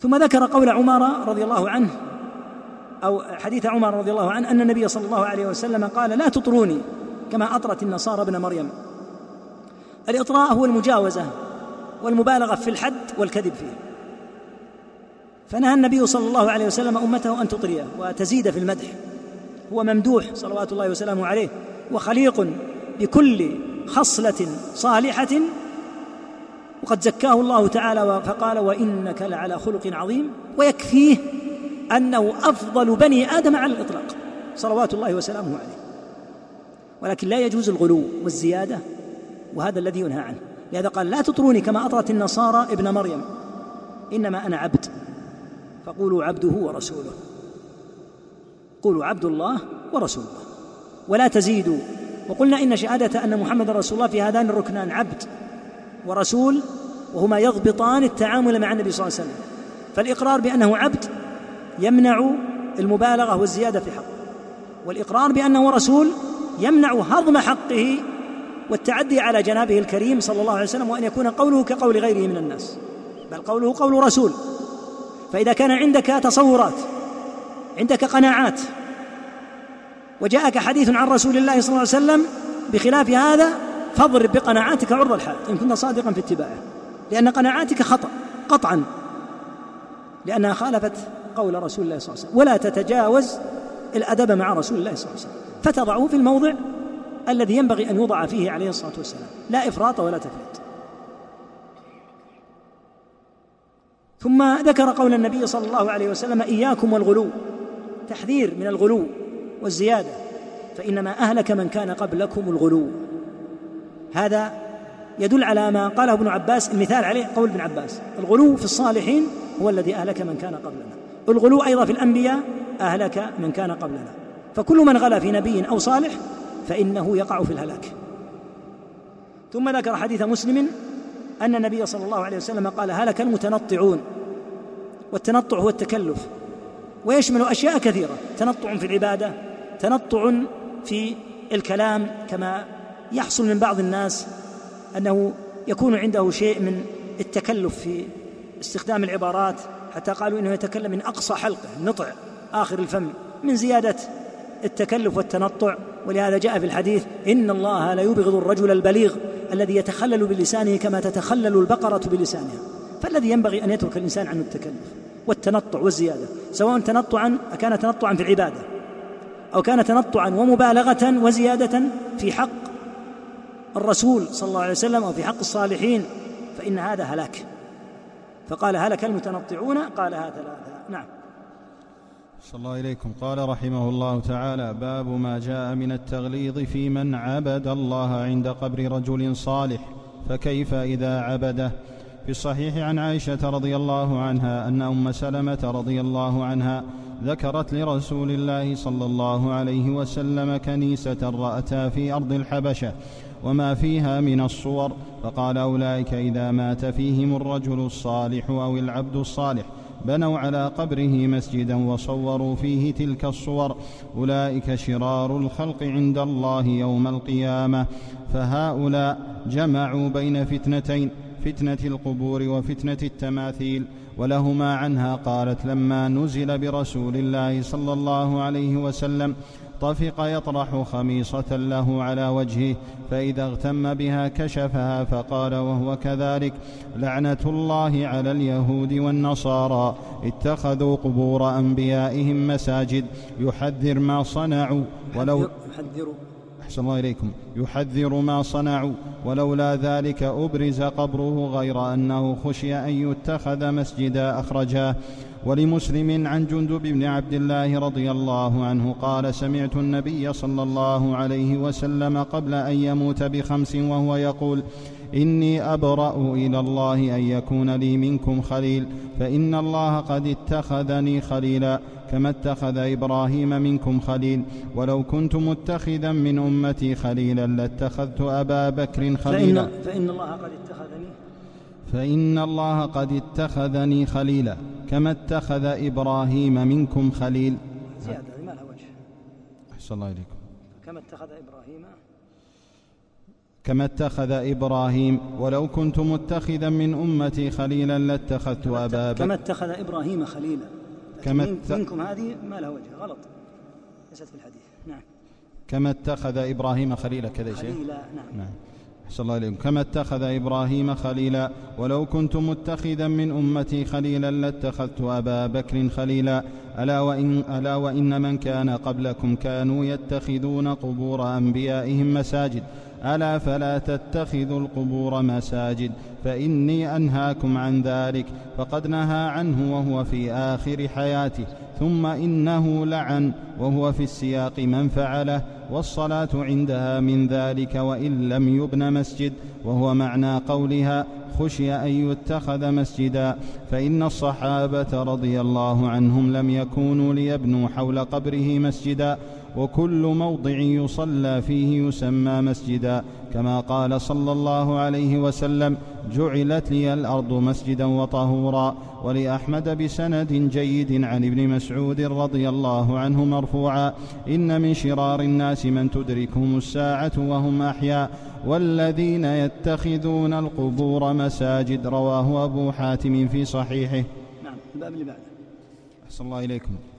ثم ذكر قول عمر رضي الله عنه أو حديث عمر رضي الله عنه أن النبي صلى الله عليه وسلم قال لا تطروني كما أطرت النصارى ابن مريم. الإطراء هو المجاوزة والمبالغة في الحد والكذب فيه. فنهى النبي صلى الله عليه وسلم أمته أن تطريه وتزيد في المدح. هو ممدوح صلوات الله وسلامه عليه وخليق بكل خصلة صالحة وقد زكاه الله تعالى فقال وإنك لعلى خلق عظيم ويكفيه أنه أفضل بني آدم على الإطلاق. صلوات الله وسلامه عليه. ولكن لا يجوز الغلو والزيادة وهذا الذي ينهى عنه. لهذا قال لا تطروني كما أطرت النصارى ابن مريم. إنما أنا عبد. فقولوا عبده ورسوله. قولوا عبد الله ورسول الله ولا تزيدوا. وقلنا إن شهادة أن محمد رسول الله في هذان الركنان عبد ورسول وهما يضبطان التعامل مع النبي صلى الله عليه وسلم. فالإقرار بأنه عبد يمنع المبالغة والزيادة في حقه. والإقرار بأنه رسول يمنع هضم حقه والتعدي على جنابه الكريم صلى الله عليه وسلم وأن يكون قوله كقول غيره من الناس بل قوله قول رسول. فإذا كان عندك تصورات عندك قناعات وجاءك حديث عن رسول الله صلى الله عليه وسلم بخلاف هذا فاضرب بقناعاتك عرض الحائط إن كنت صادقا في اتباعه. لأن قناعاتك خطأ قطعا. لأنها خالفت قول رسول الله صلى الله عليه وسلم. ولا تتجاوز الأدب مع رسول الله صلى الله عليه وسلم. فتضعه في الموضع الذي ينبغي أن يوضع فيه عليه الصلاة والسلام. لا إفراط ولا تفريط. ثم ذكر قول النبي صلى الله عليه وسلم إياكم والغلو. تحذير من الغلو والزيادة. فإنما أهلك من كان قبلكم الغلو. هذا يدل على ما قاله ابن عباس المثال عليه قول ابن عباس. الغلو في الصالحين هو الذي أهلك من كان قبلنا. الغلو أيضا في الأنبياء أهلك من كان قبلنا. فكل من غلا في نبي أو صالح فإنه يقع في الهلاك. ثم ذكر حديث مسلم أن النبي صلى الله عليه وسلم قال هلك المتنطعون. والتنطع هو التكلف. ويشمل أشياء كثيرة. تنطع في العبادة تنطع في الكلام كما يحصل من بعض الناس أنه يكون عنده شيء من التكلف في استخدام العبارات. حتى قالوا إنه يتكلم من أقصى حلقه نطع آخر الفم من زيادة التكلف والتنطع. ولهذا جاء في الحديث إن الله لا يبغض الرجل البليغ الذي يتخلل بلسانه كما تتخلل البقرة بلسانها. فالذي ينبغي أن يترك الإنسان عن التكلف والتنطع والزيادة سواء تنطعا كان تنطعا في العباده أو كان تنطعا ومبالغة وزيادة في حق الرسول صلى الله عليه وسلم أو في حق الصالحين فإن هذا هلاك. فقال هلك المتنطعون؟ قالها ثلاثة نعم. صلى الله إليكم قال رحمه الله تعالى باب ما جاء من التغليظ في من عبد الله عند قبر رجل صالح فكيف إذا عبده؟ في الصحيح عن عائشة رضي الله عنها أن أم سلمة رضي الله عنها ذكرت لرسول الله صلى الله عليه وسلم كنيسة رأتها في أرض الحبشة وما فيها من الصور فقال أولئك إذا مات فيهم الرجل الصالح أو العبد الصالح بنوا على قبره مسجدا وصوروا فيه تلك الصور أولئك شرار الخلق عند الله يوم القيامة فهؤلاء جمعوا بين فتنتين فتنه القبور وفتنه التماثيل ولهما عنها قالت لما نزل برسول الله صلى الله عليه وسلم طفق يطرح خميصة له على وجهه فإذا اغتم بها كشفها فقال وهو كذلك لعنة الله على اليهود والنصارى اتخذوا قبور أنبيائهم مساجد يحذر ما صنعوا ولو يحذر. أحسن الله إليكم. يحذر ما صنعوا ولولا ذلك أبرز قبره غير أنه خشي أن يتخذ مسجدا أخرجاه. ولمسلم عن جندب بن عبد الله رضي الله عنه قال سمعت النبي صلى الله عليه وسلم قبل أن يموت بخمس وهو يقول إني أبرأ إلى الله أن يكون لي منكم خليل فإن الله قد اتخذني خليلا كما اتخذ إبراهيم منكم خليل ولو كنت متخذا من أمتي خليلا لاتخذت أبا بكر خليلا. فان, فإن الله قد اتخذني؟ فإن الله قد اتخذني خليلا. كما اتخذ إبراهيم منكم خليل. زيادة ما لها وجه. أحسن الله إليكم. كما اتخذ إبراهيم. كما اتخذ إبراهيم ولو كنت متخذا من أمتي خليلا لاتخذت أبا بكر. كما اتخذ إبراهيم خليلا. كما ات... منكم هذه ما لها وجه. غلط. ليست في الحديث. نعم. كما اتخذ إبراهيم خليلا كذا شيء. خليلا نعم, نعم. أحسن الله إليكم. كما اتخذ إبراهيم خليلا ولو كنت متخذا من أمتي خليلا لاتخذت أبا بكر خليلا. ألا وإن, ألا وإن من كان قبلكم كانوا يتخذون قبور أنبيائهم مساجد. ألا فلا تتخذوا القبور مساجد فإني أنهاكم عن ذلك فقد نهى عنه وهو في آخر حياته ثم إنه لعن وهو في السياق من فعله والصلاة عندها من ذلك وإن لم يبن مسجد وهو معنى قولها خشي أن يتخذ مسجدا. فإن الصحابة رضي الله عنهم لم يكونوا ليبنوا حول قبره مسجدا. وكل موضع يصلى فيه يسمى مسجدا كما قال صلى الله عليه وسلم جعلت لي الأرض مسجدا وطهورا. ولأحمد بسند جيد عن ابن مسعود رضي الله عنه مرفوعا إن من شرار الناس من تدركهم الساعة وهم احياء والذين يتخذون القبور مساجد. رواه أبو حاتم في صحيحه. نعم الباب اللي بعده أحسن الله إليكم.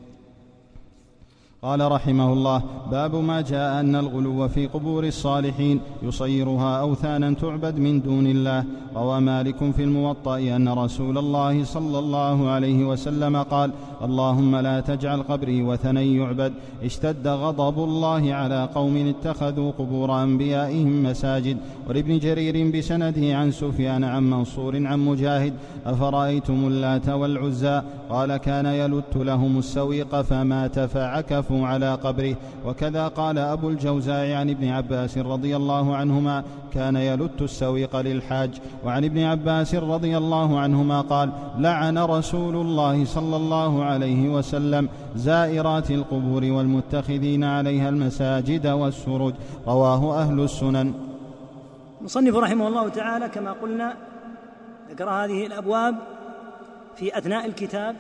قال رحمه الله باب ما جاء أن الغلو في قبور الصالحين يصيرها أوثانا تعبد من دون الله. روى مالك في الموطأ أن رسول الله صلى الله عليه وسلم قال اللهم لا تجعل قبري وثنا يعبد. اشتد غضب الله على قوم اتخذوا قبور أنبيائهم مساجد. ولابن جرير بسنده عن سفيان عن منصور عن مجاهد أفرأيتم اللات والعزى؟ قال كان يلت لهم السويق فمات فعكفوا على قبره. وكذا قال أبو الجوزاء عن ابن عباس رضي الله عنهما كان يلت السويق للحاج. وعن ابن عباس رضي الله عنهما قال لعن رسول الله صلى الله عليه وسلم زائرات القبور والمتخذين عليها المساجد والسرج. رواه أهل السنن. المصنف رحمه الله تعالى كما قلنا ذكر هذه الأبواب في أثناء الكتاب.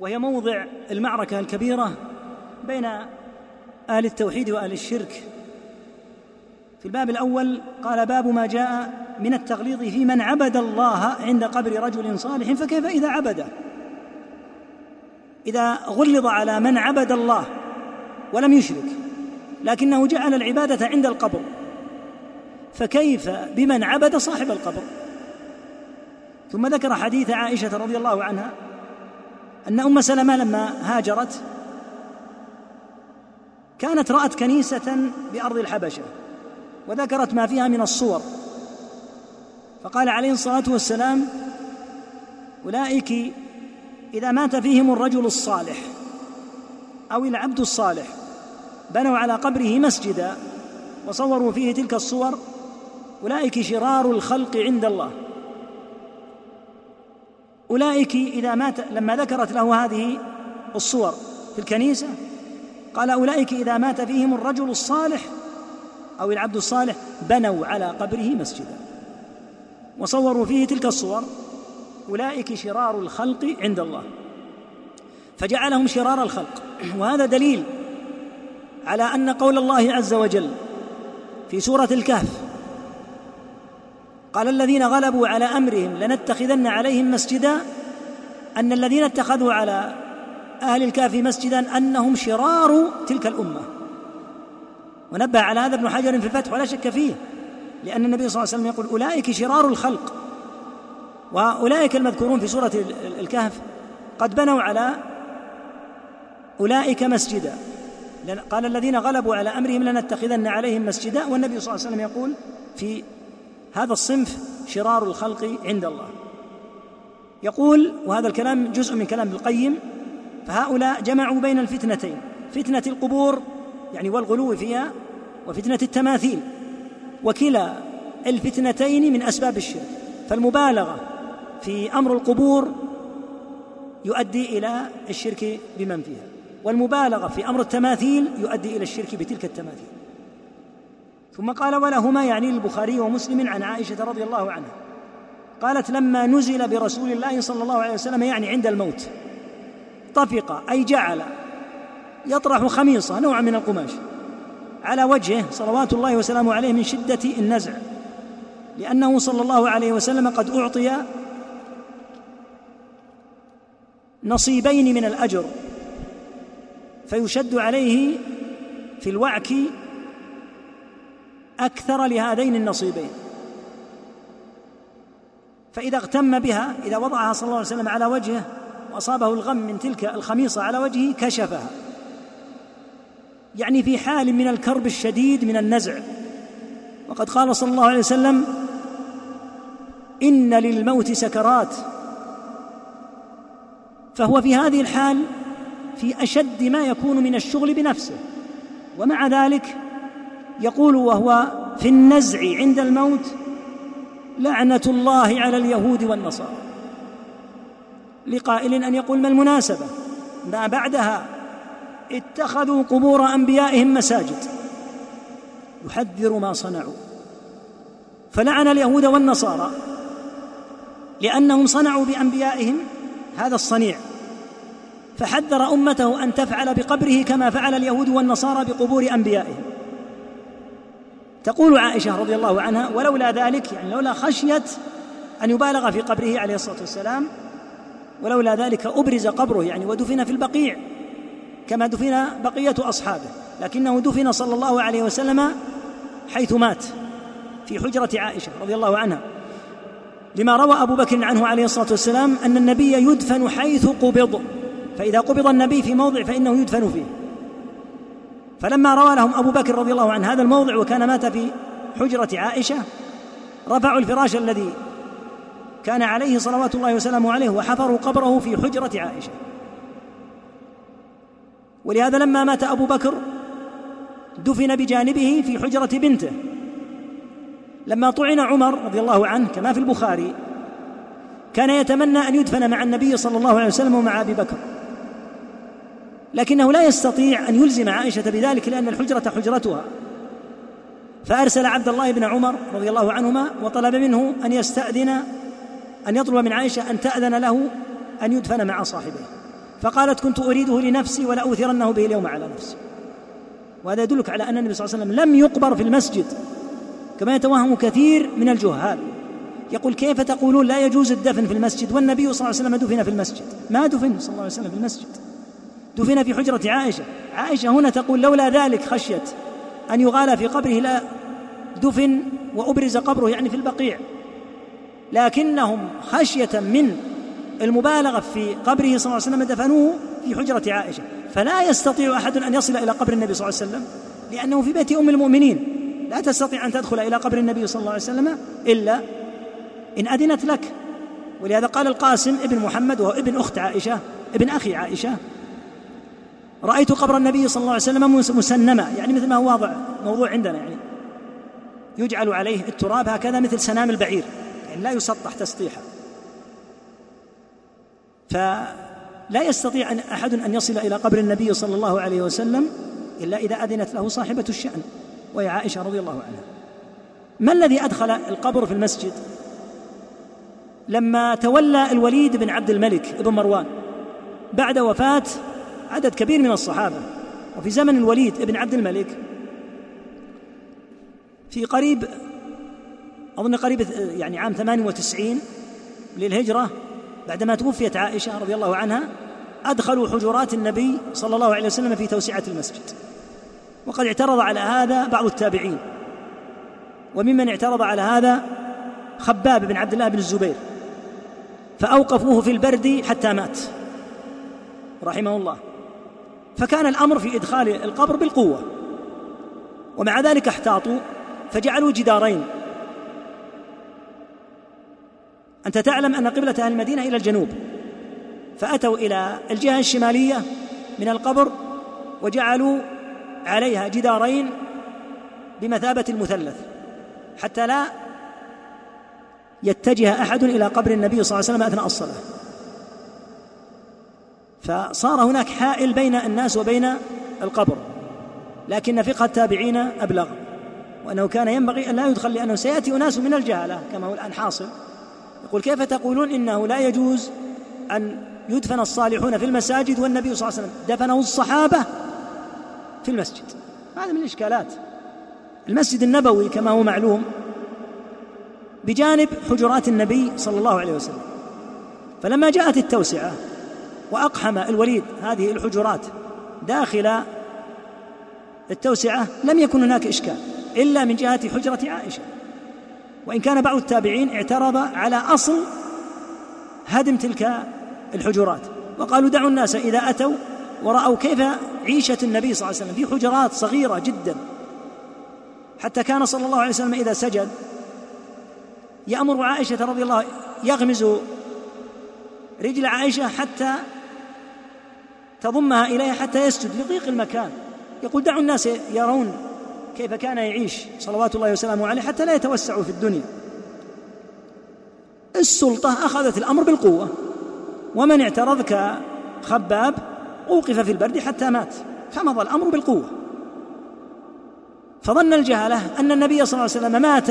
وهي موضع المعركة الكبيرة بين أهل التوحيد واهل الشرك. في الباب الأول قال باب ما جاء من التغليظ في من عبد الله عند قبر رجل صالح فكيف إذا عبده؟ إذا غلظ على من عبد الله ولم يشرك لكنه جعل العبادة عند القبر فكيف بمن عبد صاحب القبر؟ ثم ذكر حديث عائشة رضي الله عنها أن أم سلمة لما هاجرت كانت رأت كنيسة بأرض الحبشة وذكرت ما فيها من الصور. فقال عليه الصلاة والسلام أولئك إذا مات فيهم الرجل الصالح أو العبد الصالح بنوا على قبره مسجدا وصوروا فيه تلك الصور أولئك شرار الخلق عند الله. أولئك إذا مات لما ذكرت له هذه الصور في الكنيسة قال أولئك إذا مات فيهم الرجل الصالح أو العبد الصالح بنوا على قبره مسجدا. وصوروا فيه تلك الصور أولئك شرار الخلق عند الله. فجعلهم شرار الخلق. وهذا دليل على أن قول الله عز وجل في سورة الكهف قال الذين غلبوا على أمرهم لنتخذن عليهم مسجدا أن الذين اتخذوا على أهل الكهف مسجدا أنهم شرار تلك الأمة. ونبه على هذا ابن حجر في الفتح ولا شك فيه لأن النبي صلى الله عليه وسلم يقول أولئك شرار الخلق. وأولئك المذكورون في سورة الكهف قد بنوا على أولئك مسجدا. قال الذين غلبوا على أمرهم لنتخذن عليهم مسجدا والنبي صلى الله عليه وسلم يقول في هذا الصنف شرار الخلق عند الله. يقول وهذا الكلام جزء من كلام القيم فهؤلاء جمعوا بين الفتنتين فتنة القبور يعني والغلو فيها وفتنة التماثيل. وكلا الفتنتين من أسباب الشرك. فالمبالغة في أمر القبور يؤدي إلى الشرك بمن فيها. والمبالغة في أمر التماثيل يؤدي إلى الشرك بتلك التماثيل. ثم قال ولهما يعني البخاري ومسلم عن عائشة رضي الله عنها. قالت لما نزل برسول الله صلى الله عليه وسلم يعني عند الموت طفق أي جعل يطرح خميصة نوعا من القماش على وجهه صلوات الله وسلامه عليه من شدة النزع لأنه صلى الله عليه وسلم قد أعطي نصيبين من الأجر فيشد عليه في الوعك أكثر لهذين النصيبين. فإذا اغتم بها إذا وضعها صلى الله عليه وسلم على وجهه وأصابه الغم من تلك الخميصة على وجهه كشفها. يعني في حال من الكرب الشديد من النزع. وقد قال صلى الله عليه وسلم إن للموت سكرات. فهو في هذه الحال في أشد ما يكون من الشغل بنفسه. ومع ذلك يقول وهو في النزع عند الموت لعنة الله على اليهود والنصارى. لقائل أن يقول ما المناسبة؟ ما بعدها؟ اتخذوا قبور أنبيائهم مساجد. يحذر ما صنعوا. فلعن اليهود والنصارى لأنهم صنعوا بأنبيائهم هذا الصنيع. فحذر أمته أن تفعل بقبره كما فعل اليهود والنصارى بقبور أنبيائهم. تقول عائشة رضي الله عنها ولولا ذلك يعني لولا خشية أن يبالغ في قبره عليه الصلاة والسلام ولولا ذلك أبرز قبره يعني ودفن في البقيع كما دفن بقية أصحابه لكنه دفن صلى الله عليه وسلم حيث مات في حجرة عائشة رضي الله عنها. لما روى أبو بكر عنه عليه الصلاة والسلام أن النبي يدفن حيث قبض فإذا قبض النبي في موضع فإنه يدفن فيه. فلما روى لهم أبو بكر رضي الله عنه هذا الموضع وكان مات في حجرة عائشة رفعوا الفراش الذي كان عليه صلوات الله وسلامه عليه وحفروا قبره في حجرة عائشة. ولهذا لما مات أبو بكر دفن بجانبه في حجرة بنته. لما طعن عمر رضي الله عنه كما في البخاري كان يتمنى أن يدفن مع النبي صلى الله عليه وسلم ومع أبي بكر. لكنه لا يستطيع أن يلزم عائشة بذلك لأن الحجرة حجرتها. فأرسل عبد الله بن عمر رضي الله عنهما وطلب منه أن يستأذن أن يطلب من عائشة أن تأذن له أن يدفن مع صاحبه. فقالت كنت أريده لنفسي ولأوثرنه به اليوم على نفسي. وهذا يدلك على أن النبي صلى الله عليه وسلم لم يقبر في المسجد كما يتوهم كثير من الجهال. يقول كيف تقولون لا يجوز الدفن في المسجد؟ والنبي صلى الله عليه وسلم دفن في المسجد. ما دفن صلى الله عليه وسلم في المسجد؟ دفن في حجرة عائشة. عائشة هنا تقول لولا ذلك خشيت أن يغالى في قبره لا دفن وأبرز قبره يعني في البقيع. لكنهم خشية من المبالغة في قبره صلى الله عليه وسلم دفنوه في حجرة عائشة. فلا يستطيع أحد أن يصل إلى قبر النبي صلى الله عليه وسلم لأنه في بيت أم المؤمنين. لا تستطيع أن تدخل إلى قبر النبي صلى الله عليه وسلم إلا إن أذنت لك. ولهذا قال القاسم ابن محمد وهو ابن أخت عائشة ابن أخي عائشة رأيت قبر النبي صلى الله عليه وسلم مسنما. يعني مثل ما هو واضع موضوع عندنا يعني. يجعل عليه التراب هكذا مثل سنام البعير. يعني لا يسطح تسطيحا. فلا يستطيع أن أحد أن يصل إلى قبر النبي صلى الله عليه وسلم إلا إذا أذنت له صاحبة الشأن وهي عائشة رضي الله عنها. ما الذي أدخل القبر في المسجد؟ لما تولى الوليد بن عبد الملك بن مروان بعد وفاة عدد كبير من الصحابة. وفي زمن الوليد بن عبد الملك في قريب أظن قريب يعني عام 98 للهجرة بعدما توفيت عائشة رضي الله عنها أدخلوا حجرات النبي صلى الله عليه وسلم في توسعة المسجد. وقد اعترض على هذا بعض التابعين. وممن اعترض على هذا خباب بن عبد الله بن الزبير. فأوقفوه في البرد حتى مات. رحمه الله. فكان الأمر في إدخال القبر بالقوة. ومع ذلك احتاطوا فجعلوا جدارين. أنت تعلم أن قبلة أهل المدينة إلى الجنوب. فأتوا إلى الجهة الشمالية من القبر وجعلوا عليها جدارين بمثابة المثلث حتى لا يتجه أحد إلى قبر النبي صلى الله عليه وسلم أثناء الصلاة. فصار هناك حائل بين الناس وبين القبر لكن فقه التابعين أبلغ وأنه كان ينبغي أن لا يدخل لأنه سيأتي أناس من الجهلة كما هو الآن حاصل. يقول كيف تقولون إنه لا يجوز أن يدفن الصالحون في المساجد والنبي صلى الله عليه وسلم؟ دفنه الصحابة في المسجد. هذا من الإشكالات. المسجد النبوي كما هو معلوم بجانب حجرات النبي صلى الله عليه وسلم. فلما جاءت التوسعة وأقحم الوليد هذه الحجرات داخل التوسعة لم يكن هناك إشكال إلا من جهة حجرة عائشة. وإن كان بعض التابعين اعترض على أصل هدم تلك الحجرات وقالوا دعوا الناس إذا أتوا ورأوا كيف عيشة النبي صلى الله عليه وسلم في حجرات صغيرة جدا. حتى كان صلى الله عليه وسلم إذا سجد يأمر عائشة رضي الله يغمز رجل عائشة حتى تضمها إليه حتى يسجد لضيق المكان. يقول دعوا الناس يرون كيف كان يعيش صلوات الله وسلامه عليه حتى لا يتوسعوا في الدنيا. السلطة أخذت الأمر بالقوة. ومن اعترض كخباب أوقف في البرد حتى مات. فمضى الأمر بالقوة. فظن الجهلة أن النبي صلى الله عليه وسلم مات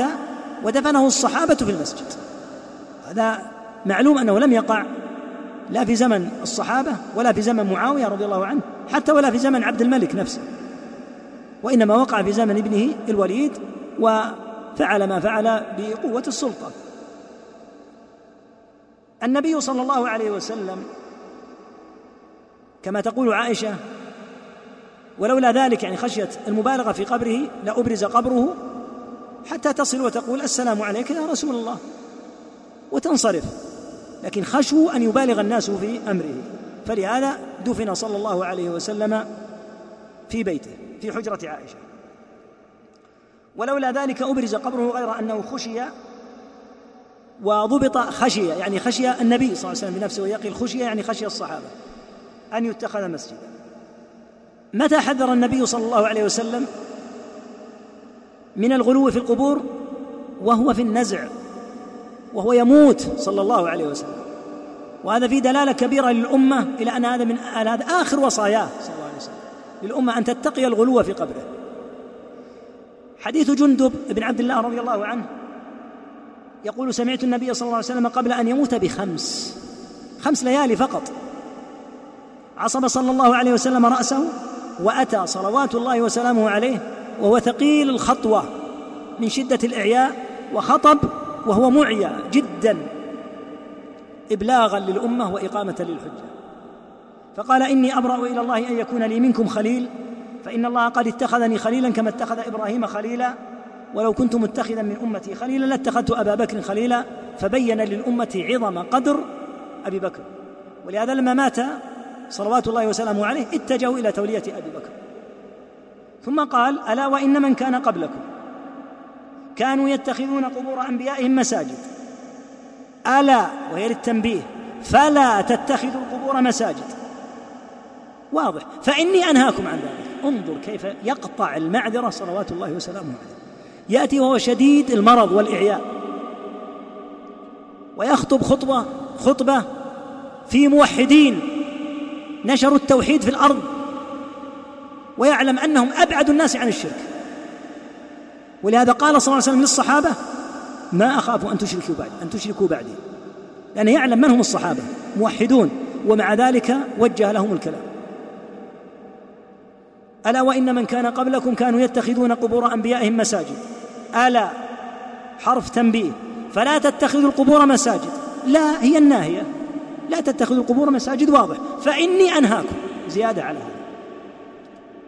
ودفنه الصحابة في المسجد. هذا معلوم أنه لم يقع. لا في زمن الصحابة ولا في زمن معاوية رضي الله عنه حتى ولا في زمن عبد الملك نفسه. وإنما وقع في زمن ابنه الوليد وفعل ما فعل بقوة السلطة. النبي صلى الله عليه وسلم كما تقول عائشة ولولا ذلك يعني خشية المبالغة في قبره لأبرز قبره حتى تصل وتقول السلام عليك يا رسول الله. وتنصرف. لكن خشوا أن يبالغ الناس في أمره. فلهذا دفن صلى الله عليه وسلم في بيته في حجرة عائشة. ولولا ذلك أبرز قبره غير أنه خشي وضبط خشية يعني خشي النبي صلى الله عليه وسلم بنفسه ويقي الخشية يعني خشي الصحابة أن يتخذ مسجدا. متى حذر النبي صلى الله عليه وسلم من الغلو في القبور؟ وهو في النزع. وهو يموت صلى الله عليه وسلم. وهذا في دلالة كبيرة للأمة إلى أن هذا من هذا آخر وصاياه صلى الله عليه وسلم. للأمة أن تتقي الغلو في قبره. حديث جندب بن عبد الله رضي الله عنه يقول سمعت النبي صلى الله عليه وسلم قبل أن يموت بخمس. خمس ليالي فقط. عصب صلى الله عليه وسلم رأسه وأتى صلوات الله وسلامه عليه وهو ثقيل الخطوة من شدة الإعياء وخطب وهو معيا جدا إبلاغا للأمة وإقامة للحجة. فقال إني أبرأ إلى الله أن يكون لي منكم خليل فإن الله قد اتخذني خليلا كما اتخذ إبراهيم خليلا. ولو كنت متخذا من أمتي خليلا لاتخذت أبا بكر خليلا. فبين للأمة عظم قدر أبي بكر. ولهذا لما مات صلوات الله وسلامه عليه اتجهوا إلى تولية أبي بكر. ثم قال ألا وإن من كان قبلكم؟ كانوا يتخذون قبور أنبيائهم مساجد. ألا وهي للتنبيه فلا تتخذوا القبور مساجد. واضح. فإني أنهاكم عن ذلك. انظر كيف يقطع المعذرة صلوات الله وسلامه عليه. يأتي وهو شديد المرض والإعياء. ويخطب خطبة خطبة في موحدين نشروا التوحيد في الأرض. ويعلم أنهم أبعد الناس عن الشرك. ولهذا قال صلى الله عليه وسلم للصحابة ما أخاف أن تشركوا بعد أن تشركوا بعدي. لأنه يعلم من هم الصحابة موحدون ومع ذلك وجه لهم الكلام. ألا وإن من كان قبلكم كانوا يتخذون قبور أنبيائهم مساجد؟ ألا. حرف تنبيه. فلا تتخذوا القبور مساجد. لا هي الناهية. لا تتخذوا القبور مساجد. واضح. فإني أنهاكم. زيادة على هذا.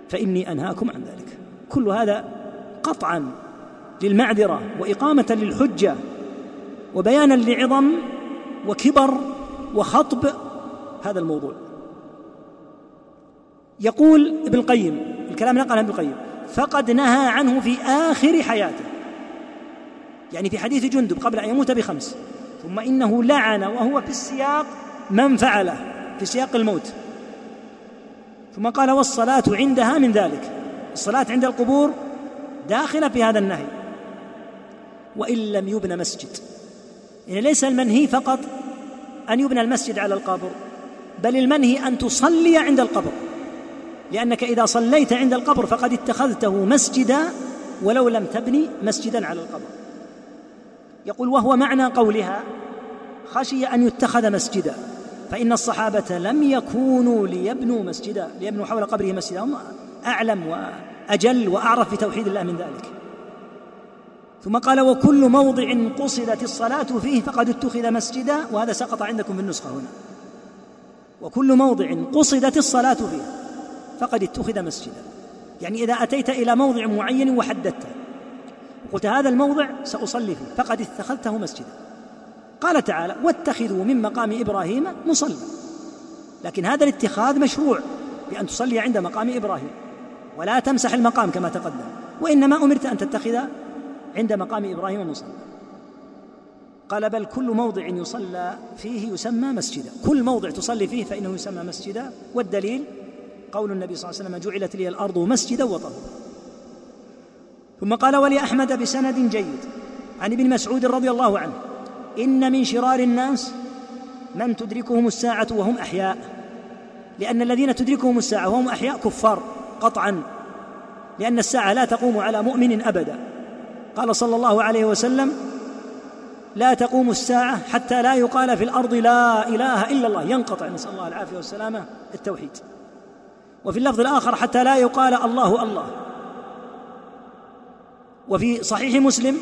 فإني أنهاكم عن ذلك. كل هذا قطعا للمعذرة وإقامة للحجة وبيانا لعظم وكبر وخطب هذا الموضوع. يقول ابن القيم الكلام نقل ابن القيم فقد نهى عنه في آخر حياته. يعني في حديث جندب قبل أن يموت بخمس. ثم إنه لعن وهو في السياق من فعله في سياق الموت. ثم قال والصلاة عندها من ذلك. الصلاة عند القبور داخلة في هذا النهي. وإن لم يبنى مسجد. يعني ليس المنهي فقط أن يبنى المسجد على القبر بل المنهي أن تصلي عند القبر. لأنك إذا صليت عند القبر فقد اتخذته مسجدا ولو لم تبني مسجدا على القبر. يقول وهو معنى قولها خشي أن يتخذ مسجدا. فإن الصحابة لم يكونوا ليبنوا مسجدا ليبنوا حول قبره مسجدا. هم أعلم وأجل وأعرف بتوحيد الله من ذلك. ثم قال وكل موضع قصدت الصلاة فيه فقد اتخذ مسجدا وهذا سقط عندكم في النسخة هنا. وكل موضع قصدت الصلاة فيه فقد اتخذ مسجدا. يعني إذا أتيت إلى موضع معين وحددته. وقلت هذا الموضع سأصلي فيه فقد اتخذته مسجدا. قال تعالى واتخذوا من مقام إبراهيم مصلى. لكن هذا الاتخاذ مشروع بأن تصلي عند مقام إبراهيم. ولا تمسح المقام كما تقدم وإنما أمرت أن تتخذ عند مقام إبراهيم مصلى. قال بل كل موضع يصلى فيه يسمى مسجدا. كل موضع تصلي فيه فإنه يسمى مسجدا. والدليل قول النبي صلى الله عليه وسلم جعلت لي الأرض مسجدا وطهورا. ثم قال ولأحمد بسند جيد. عن ابن مسعود رضي الله عنه إن من شرار الناس من تدركهم الساعة وهم أحياء. لأن الذين تدركهم الساعة وهم أحياء كفار. قطعا لأن الساعة لا تقوم على مؤمن أبدا. قال صلى الله عليه وسلم لا تقوم الساعة حتى لا يقال في الأرض لا إله إلا الله. ينقطع نسأل الله العافية والسلامة التوحيد. وفي اللفظ الآخر حتى لا يقال الله الله. وفي صحيح مسلم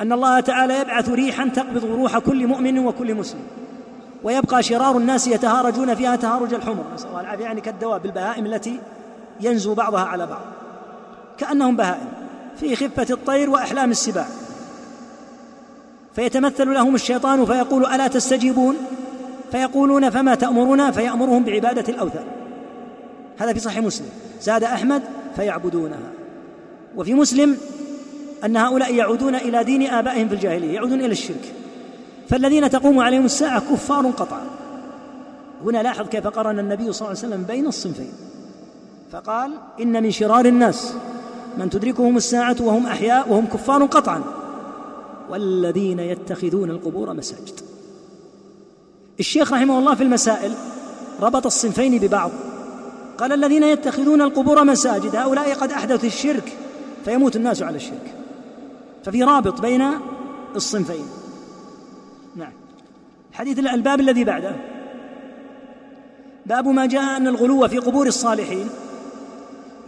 أن الله تعالى يبعث ريحا تقبض روح كل مؤمن وكل مسلم. ويبقى شرار الناس يتهارجون فيها تهارج الحمر. نسأل الله العافية. يعني كالدواب البهائم التي ينزو بعضها على بعض. كأنهم بهائم في خفة الطير وأحلام السباع. فيتمثل لهم الشيطان فيقول ألا تستجيبون؟ فيقولون فما تأمرنا؟ فيأمرهم بعبادة الأوثان. هذا في صحيح مسلم. زاد أحمد فيعبدونها. وفي مسلم أن هؤلاء يعودون إلى دين آبائهم في الجاهلية يعودون إلى الشرك. فالذين تقوم عليهم الساعة كفار قطعا. هنا لاحظ كيف قرن النبي صلى الله عليه وسلم بين الصنفين. فقال إن من شرار الناس من تدركهم الساعة وهم أحياء وهم كفار قطعا. والذين يتخذون القبور مساجد. الشيخ رحمه الله في المسائل ربط الصنفين ببعض. قال الذين يتخذون القبور مساجد هؤلاء قد أحدثوا الشرك فيموت الناس على الشرك. ففي رابط بين الصنفين. حديث الباب الذي بعده. باب ما جاء أن الغلو في قبور الصالحين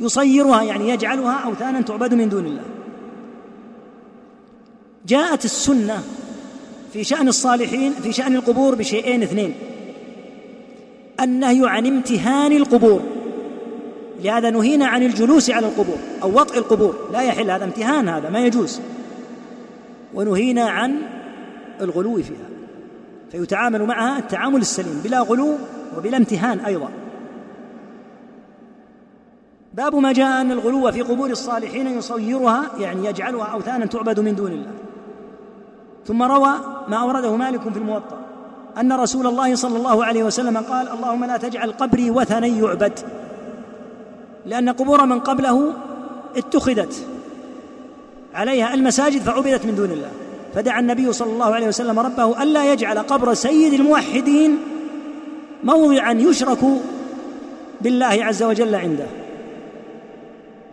يصيرها يعني يجعلها أوثانا تعبد من دون الله. جاءت السنة في شأن الصالحين في شأن القبور بشيئين اثنين. النهي عن امتهان القبور. لهذا نهينا عن الجلوس على القبور أو وطئ القبور. لا يحل هذا امتهان هذا ما يجوز. ونهينا عن الغلو فيها. فيتعامل معها التعامل السليم بلا غلو وبلا امتهان أيضا. باب ما جاء أن الغلو في قبور الصالحين يصيرها يعني يجعلها أوثانا تعبد من دون الله. ثم روى ما أورده مالك في الموطأ أن رسول الله صلى الله عليه وسلم قال اللهم لا تجعل قبري وثنا يعبد لأن قبور من قبله اتخذت عليها المساجد فعبدت من دون الله. فدعا النبي صلى الله عليه وسلم ربه ألا يجعل قبر سيد الموحدين موضعا يشرك بالله عز وجل عنده.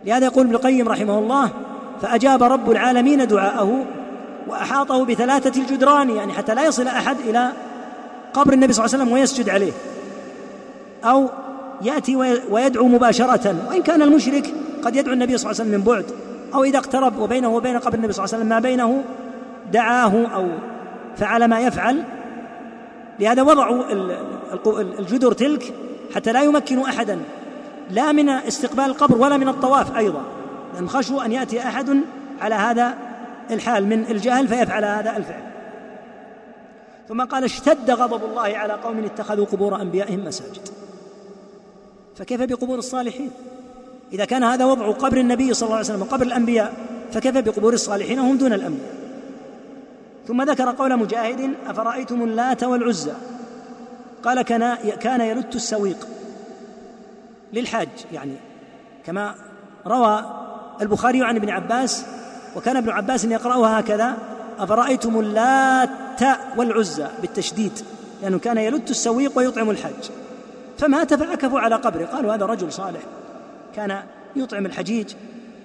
لهذا يقول ابن القيم رحمه الله فأجاب رب العالمين دعاءه وأحاطه بثلاثة الجدران يعني حتى لا يصل أحد إلى قبر النبي صلى الله عليه وسلم ويسجد عليه. أو يأتي ويدعو مباشرة وإن كان المشرك قد يدعو النبي صلى الله عليه وسلم من بعد أو إذا اقترب وبينه وبين قبر النبي صلى الله عليه وسلم ما بينه دعاه أو فعل ما يفعل لهذا وضعوا الجدر تلك حتى لا يمكنوا أحدا لا من استقبال القبر ولا من الطواف أيضا لأن خشوا أن يأتي أحد على هذا الحال من الجهل فيفعل هذا الفعل. ثم قال اشتد غضب الله على قوم اتخذوا قبور أنبيائهم مساجد. فكيف بقبور الصالحين؟ إذا كان هذا وضع قبر النبي صلى الله عليه وسلم وقبر الأنبياء فكيف بقبور الصالحين وهم دون الأنبياء؟ ثم ذكر قول مجاهد أفرأيتم اللات والعزى؟ قال كان كان يلت السويق للحاج. يعني كما روى البخاري عن ابن عباس وكان ابن عباس يقرأها هكذا أفرأيتم اللات والعزى؟ بالتشديد لأنه كان يلت السويق ويطعم الحج فمات فعكفوا على قبره؟ قالوا هذا رجل صالح كان يطعم الحجيج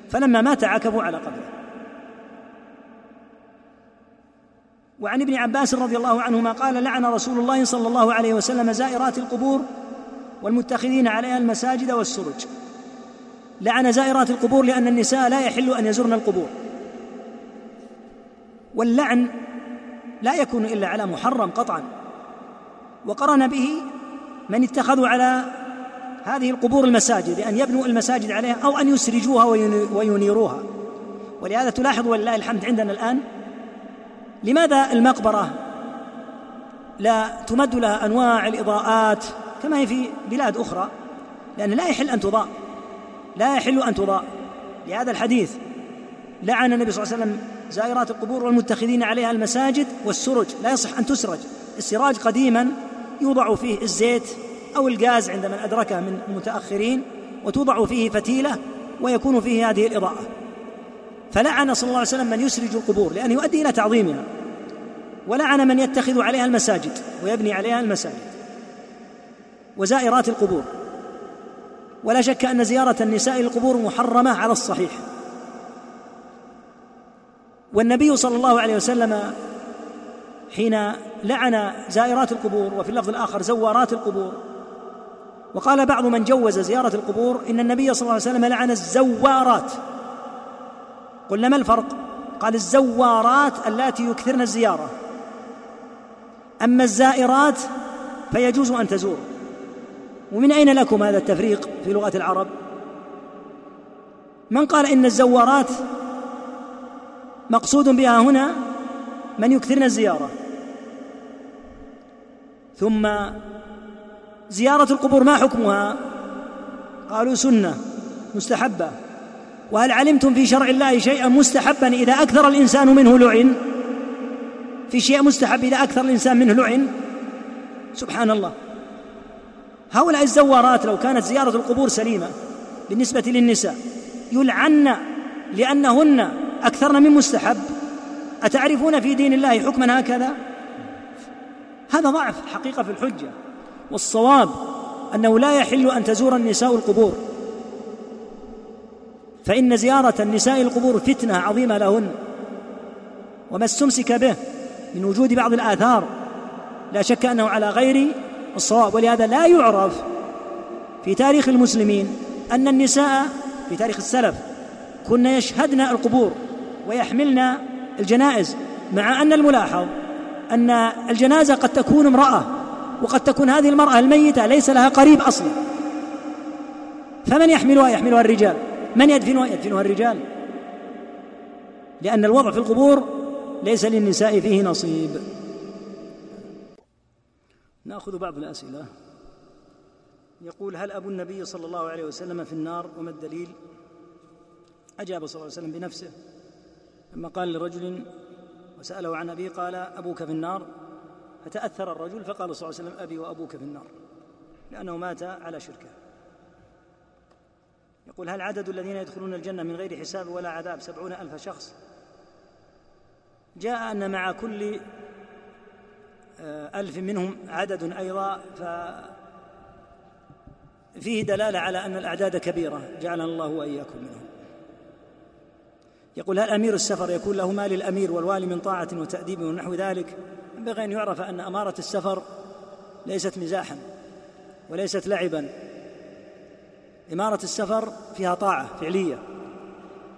فلما مات عكفوا على قبره. وعن ابن عباس رضي الله عنهما قال لعن رسول الله صلى الله عليه وسلم زائرات القبور والمتخذين عليها المساجد والسرج. لعن زائرات القبور لأن النساء لا يحل أن يزرن القبور. واللعن لا يكون إلا على محرم قطعا. وقرن به من اتخذوا على هذه القبور المساجد أن يبنوا المساجد عليها أو أن يسرجوها وينيروها. ولهذا تلاحظ ولله الحمد عندنا الآن لماذا المقبرة؟ لا تمد لها أنواع الإضاءات كما هي في بلاد أخرى لأن لا يحل أن تضاء. لا يحل أن تضاء. لهذا الحديث لعن النبي صلى الله عليه وسلم زائرات القبور والمتخذين عليها المساجد والسرج. لا يصح أن تسرج. السراج قديما يوضع فيه الزيت أو الغاز عند من أدركه من المتأخرين وتوضع فيه فتيلة ويكون فيه هذه الإضاءة. فلعن صلى الله عليه وسلم من يسرج القبور لأنه يؤدي إلى تعظيمها. ولعن من يتخذ عليها المساجد ويبني عليها المساجد. وزائرات القبور. ولا شك أن زيارة النساء القبور محرمة على الصحيح. والنبي صلى الله عليه وسلم حين لعن زائرات القبور وفي اللفظ الآخر زوارات القبور وقال بعض من جوز زيارة القبور إن النبي صلى الله عليه وسلم لعن الزوارات. قلنا ما الفرق؟ قال الزوارات اللاتي يكثرن الزيارة. أما الزائرات فيجوز أن تزور. ومن أين لكم هذا التفريق في لغة العرب؟ من قال إن الزوارات مقصود بها هنا من يكثرن الزيارة. ثم زيارة القبور ما حكمها؟ قالوا سنة مستحبة. وهل علمتم في شرع الله شيئا مستحبا إذا أكثر الإنسان منه لعن؟ في شيء مستحب إذا أكثر الإنسان منه لعن؟ سبحان الله هؤلاء الزوارات لو كانت زيارة القبور سليمة بالنسبة للنساء يلعن لأنهن أكثرن من مستحب. أتعرفون في دين الله حكما هكذا؟ هذا ضعف حقيقة في الحجة. والصواب أنه لا يحل أن تزور النساء القبور. فإن زيارة النساء القبور فتنة عظيمة لهن وما استمسك به من وجود بعض الآثار لا شك أنه على غير الصواب ولهذا لا يعرف في تاريخ المسلمين أن النساء في تاريخ السلف كن يشهدن القبور ويحملن الجنائز مع أن الملاحظ أن الجنازة قد تكون امرأة وقد تكون هذه المرأة الميتة ليس لها قريب أصلا. فمن يحملها؟ يحملها الرجال. من يدفنها يدفنها الرجال؟ لأن الوضع في القبور ليس للنساء فيه نصيب. نأخذ بعض الأسئلة. يقول هل أبو النبي صلى الله عليه وسلم في النار؟ وما الدليل؟ أجاب صلى الله عليه وسلم بنفسه. لما قال لرجل وسأله عن أبيه قال أبوك في النار؟ فتأثر الرجل فقال صلى الله عليه وسلم أبي وأبوك في النار لأنه مات على شركه. يقول هل عدد الذين يدخلون الجنة من غير حساب ولا عذاب سبعون ألف شخص؟ جاء أن مع كل ألف منهم عدد أيضا فيه دلالة على أن الأعداد كبيرة. جعلنا الله وإياكم منهم. يقول هل أمير السفر يكون له مال الأمير والوالي من طاعة وتأديب ونحو ذلك؟ ينبغي أن يعرف أن أمارة السفر ليست مزاحا وليست لعبا. إمارة السفر فيها طاعة فعلية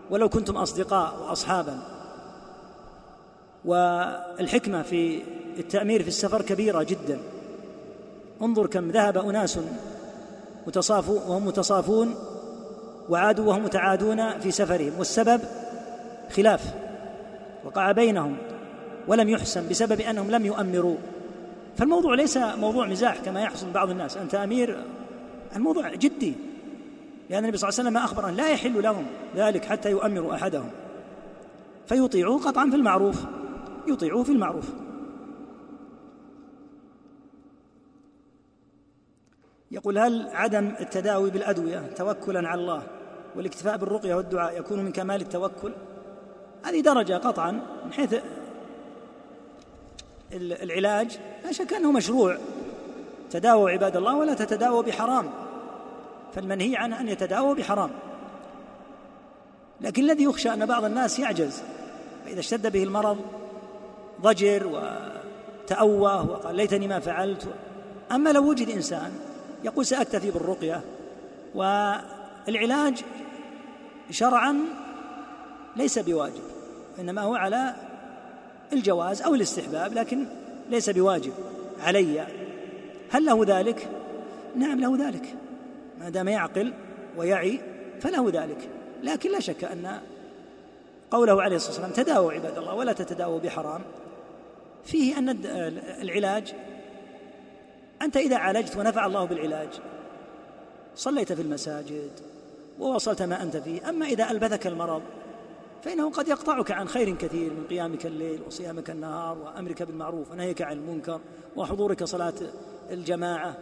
ولو كنتم أصدقاء واصحابا. والحكمة في التأمير في السفر كبيرة جدا. انظر كم ذهب أناس متصافون وهم متصافون وعادوا وهم متعادون في سفرهم. والسبب خلاف وقع بينهم ولم يحسن بسبب أنهم لم يؤمروا. فالموضوع ليس موضوع مزاح كما يحصل بعض الناس. أنت أمير الموضوع جدي. لأن النبي صلى الله عليه وسلم أخبر أن لا يحل لهم ذلك حتى يؤمروا أحدهم. فيطيعوه قطعا في المعروف. يطيعوه في المعروف. يقول هل عدم التداوي بالأدوية توكلا على الله والاكتفاء بالرقية والدعاء يكون من كمال التوكل؟ هذه درجة قطعا من حيث العلاج. لا شك أنه مشروع. تداووا عباد الله ولا تتداووا بحرام. فالمنهي عنه أن يتداووا بحرام. لكن الذي يخشى أن بعض الناس يعجز فإذا اشتد به المرض ضجر وتأوه وقال ليتني ما فعلت. أما لو وجد إنسان يقول سأكتفي بالرقية والعلاج شرعا ليس بواجب إنما هو على الجواز أو الاستحباب لكن ليس بواجب علي. هل له ذلك؟ نعم له ذلك. ما دام يعقل ويعي فله ذلك. لكن لا شك أن قوله عليه الصلاة والسلام تداووا عباد الله ولا تتداووا بحرام. فيه أن العلاج أنت إذا عالجت ونفع الله بالعلاج صليت في المساجد ووصلت ما أنت فيه أما إذا ألبثك المرض فإنه قد يقطعك عن خير كثير من قيامك الليل وصيامك النهار وأمرك بالمعروف ونهيك عن المنكر وحضورك صلاة الجماعة.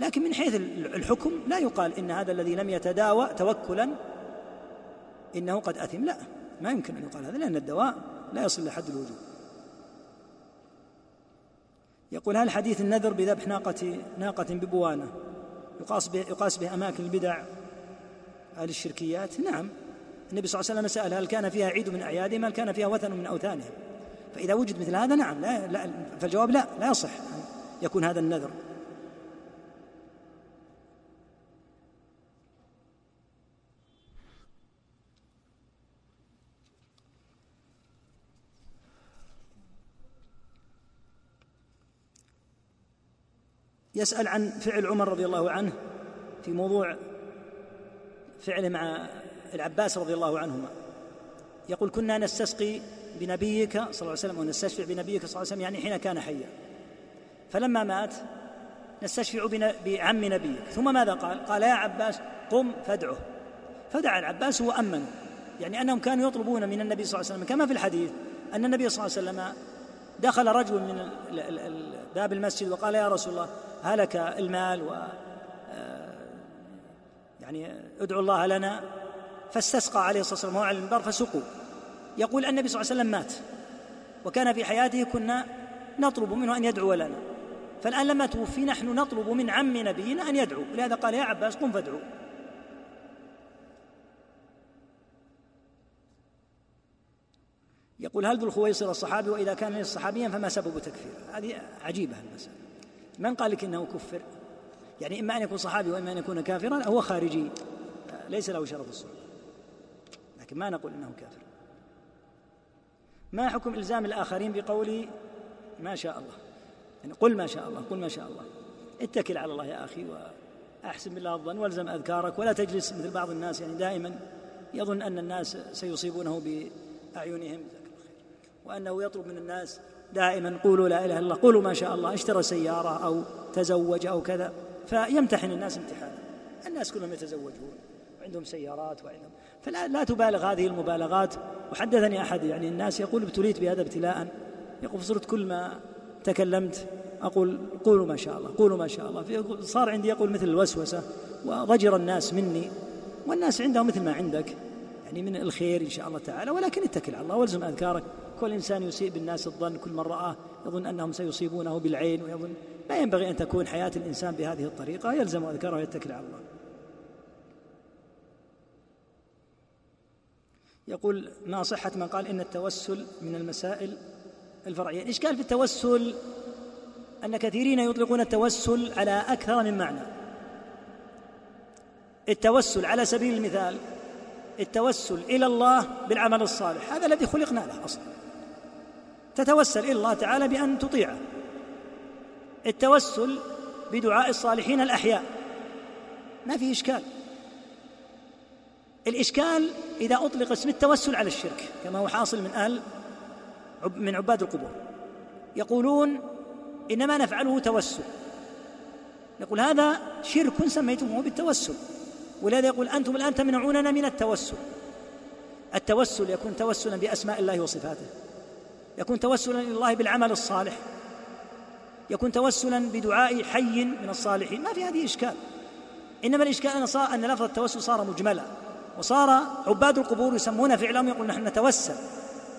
لكن من حيث الحكم لا يقال إن هذا الذي لم يتداوى توكلا إنه قد أثم. لا ما يمكن أن يقال هذا لأن الدواء لا يصل لحد الوجوب يقول هل حديث النذر بذبح ناقة ناقة ببوانة يقاس به يقاس به أماكن البدع أهل الشركيات؟ نعم. النبي صلى الله عليه وسلم سأل هل كان فيها عيد من أعيادهم؟ هل كان فيها وثن من أوثانهم؟ فإذا وجد مثل هذا نعم لا, لا فالجواب لا لا يصح أن يكون هذا النذر. يسأل عن فعل عمر رضي الله عنه في موضوع فعله مع العباس رضي الله عنهما. يقول كنا نستسقي بنبيك صلى الله عليه وسلم ونستشفع بنبيك صلى الله عليه وسلم يعني حين كان حيا. فلما مات نستشفع بعم نبيك. ثم ماذا قال؟ قال يا عباس قم فادعه. فدعا العباس وأمن. يعني أنهم كانوا يطلبون من النبي صلى الله عليه وسلم كما في الحديث أن النبي صلى الله عليه وسلم دخل رجل من باب المسجد وقال يا رسول الله هلك المال و آه، يعني ادعو الله لنا. فاستسقى عليه الصلاة والسلام على المنبر فسقوا. يقول النبي صلى الله عليه وسلم مات. وكان في حياته كنا نطلب منه أن يدعو لنا. فالآن لما توفي نحن نطلب من عم نبينا أن يدعو. لهذا قال يا عباس قم فادعو. يقول هل ذو الخويصر الصحابي وإذا كان ليس صحابيا فما سبب تكفير؟ هذه عجيبة المسألة. من قال لك إنه كفر؟ يعني إما أن يكون صحابي وإما أن يكون كافرا هو خارجي. ليس له شرف الصحبه لكن ما نقول إنه كافر. ما حكم إلزام الآخرين بقول ما شاء الله؟ يعني قل ما شاء الله قل ما شاء الله. اتكل على الله يا أخي وأحسن بالله الظن والزم أذكارك ولا تجلس مثل بعض الناس. يعني دائما يظن أن الناس سيصيبونه بأعينهم. وأنه يطلب من الناس دائما قولوا لا إله إلا الله قولوا ما شاء الله اشترى سيارة أو تزوج أو كذا. فيمتحن الناس امتحانا. الناس كلهم يتزوجون وعندهم سيارات وعندهم. فلا لا تبالغ هذه المبالغات. وحدثني أحد يعني الناس يقول ابتليت بهذا ابتلاء. يقول صرت كل ما تكلمت أقول قولوا ما شاء الله قولوا ما شاء الله. صار عندي يقول مثل الوسوسة وضجر الناس مني والناس عندهم مثل ما عندك. يعني من الخير إن شاء الله تعالى ولكن اتكل على الله والزم أذكارك. كل إنسان يسيء بالناس الظن كل من رآه يظن أنهم سيصيبونه بالعين ويظن لا ينبغي أن تكون حياة الإنسان بهذه الطريقة يلزم أذكاره ويتكل على الله. يقول ما صحة من قال إن التوسل من المسائل الفرعية. الإشكال في التوسل؟ أن كثيرين يطلقون التوسل على أكثر من معنى. التوسل على سبيل المثال التوسل إلى الله بالعمل الصالح هذا الذي خلقنا له أصلا. تتوسل إلى الله تعالى بأن تطيعه. التوسل بدعاء الصالحين الأحياء. ما في إشكال. الإشكال إذا أطلق اسم التوسل على الشرك كما هو حاصل من أهل من عباد القبور. يقولون إنما نفعله توسل. يقول هذا شرك سميتموه بالتوسل. ولهذا يقول أنتم الآن تمنعوننا من التوسل. التوسل يكون توسلا بأسماء الله وصفاته. يكون توسلا إلى الله بالعمل الصالح. يكون توسلا بدعاء حي من الصالحين. ما في هذه إشكال. إنما الإشكال أن صار أن لفظ التوسل صار مجملا. وصار عباد القبور يسمون فعلهم يقول نحن نتوسل.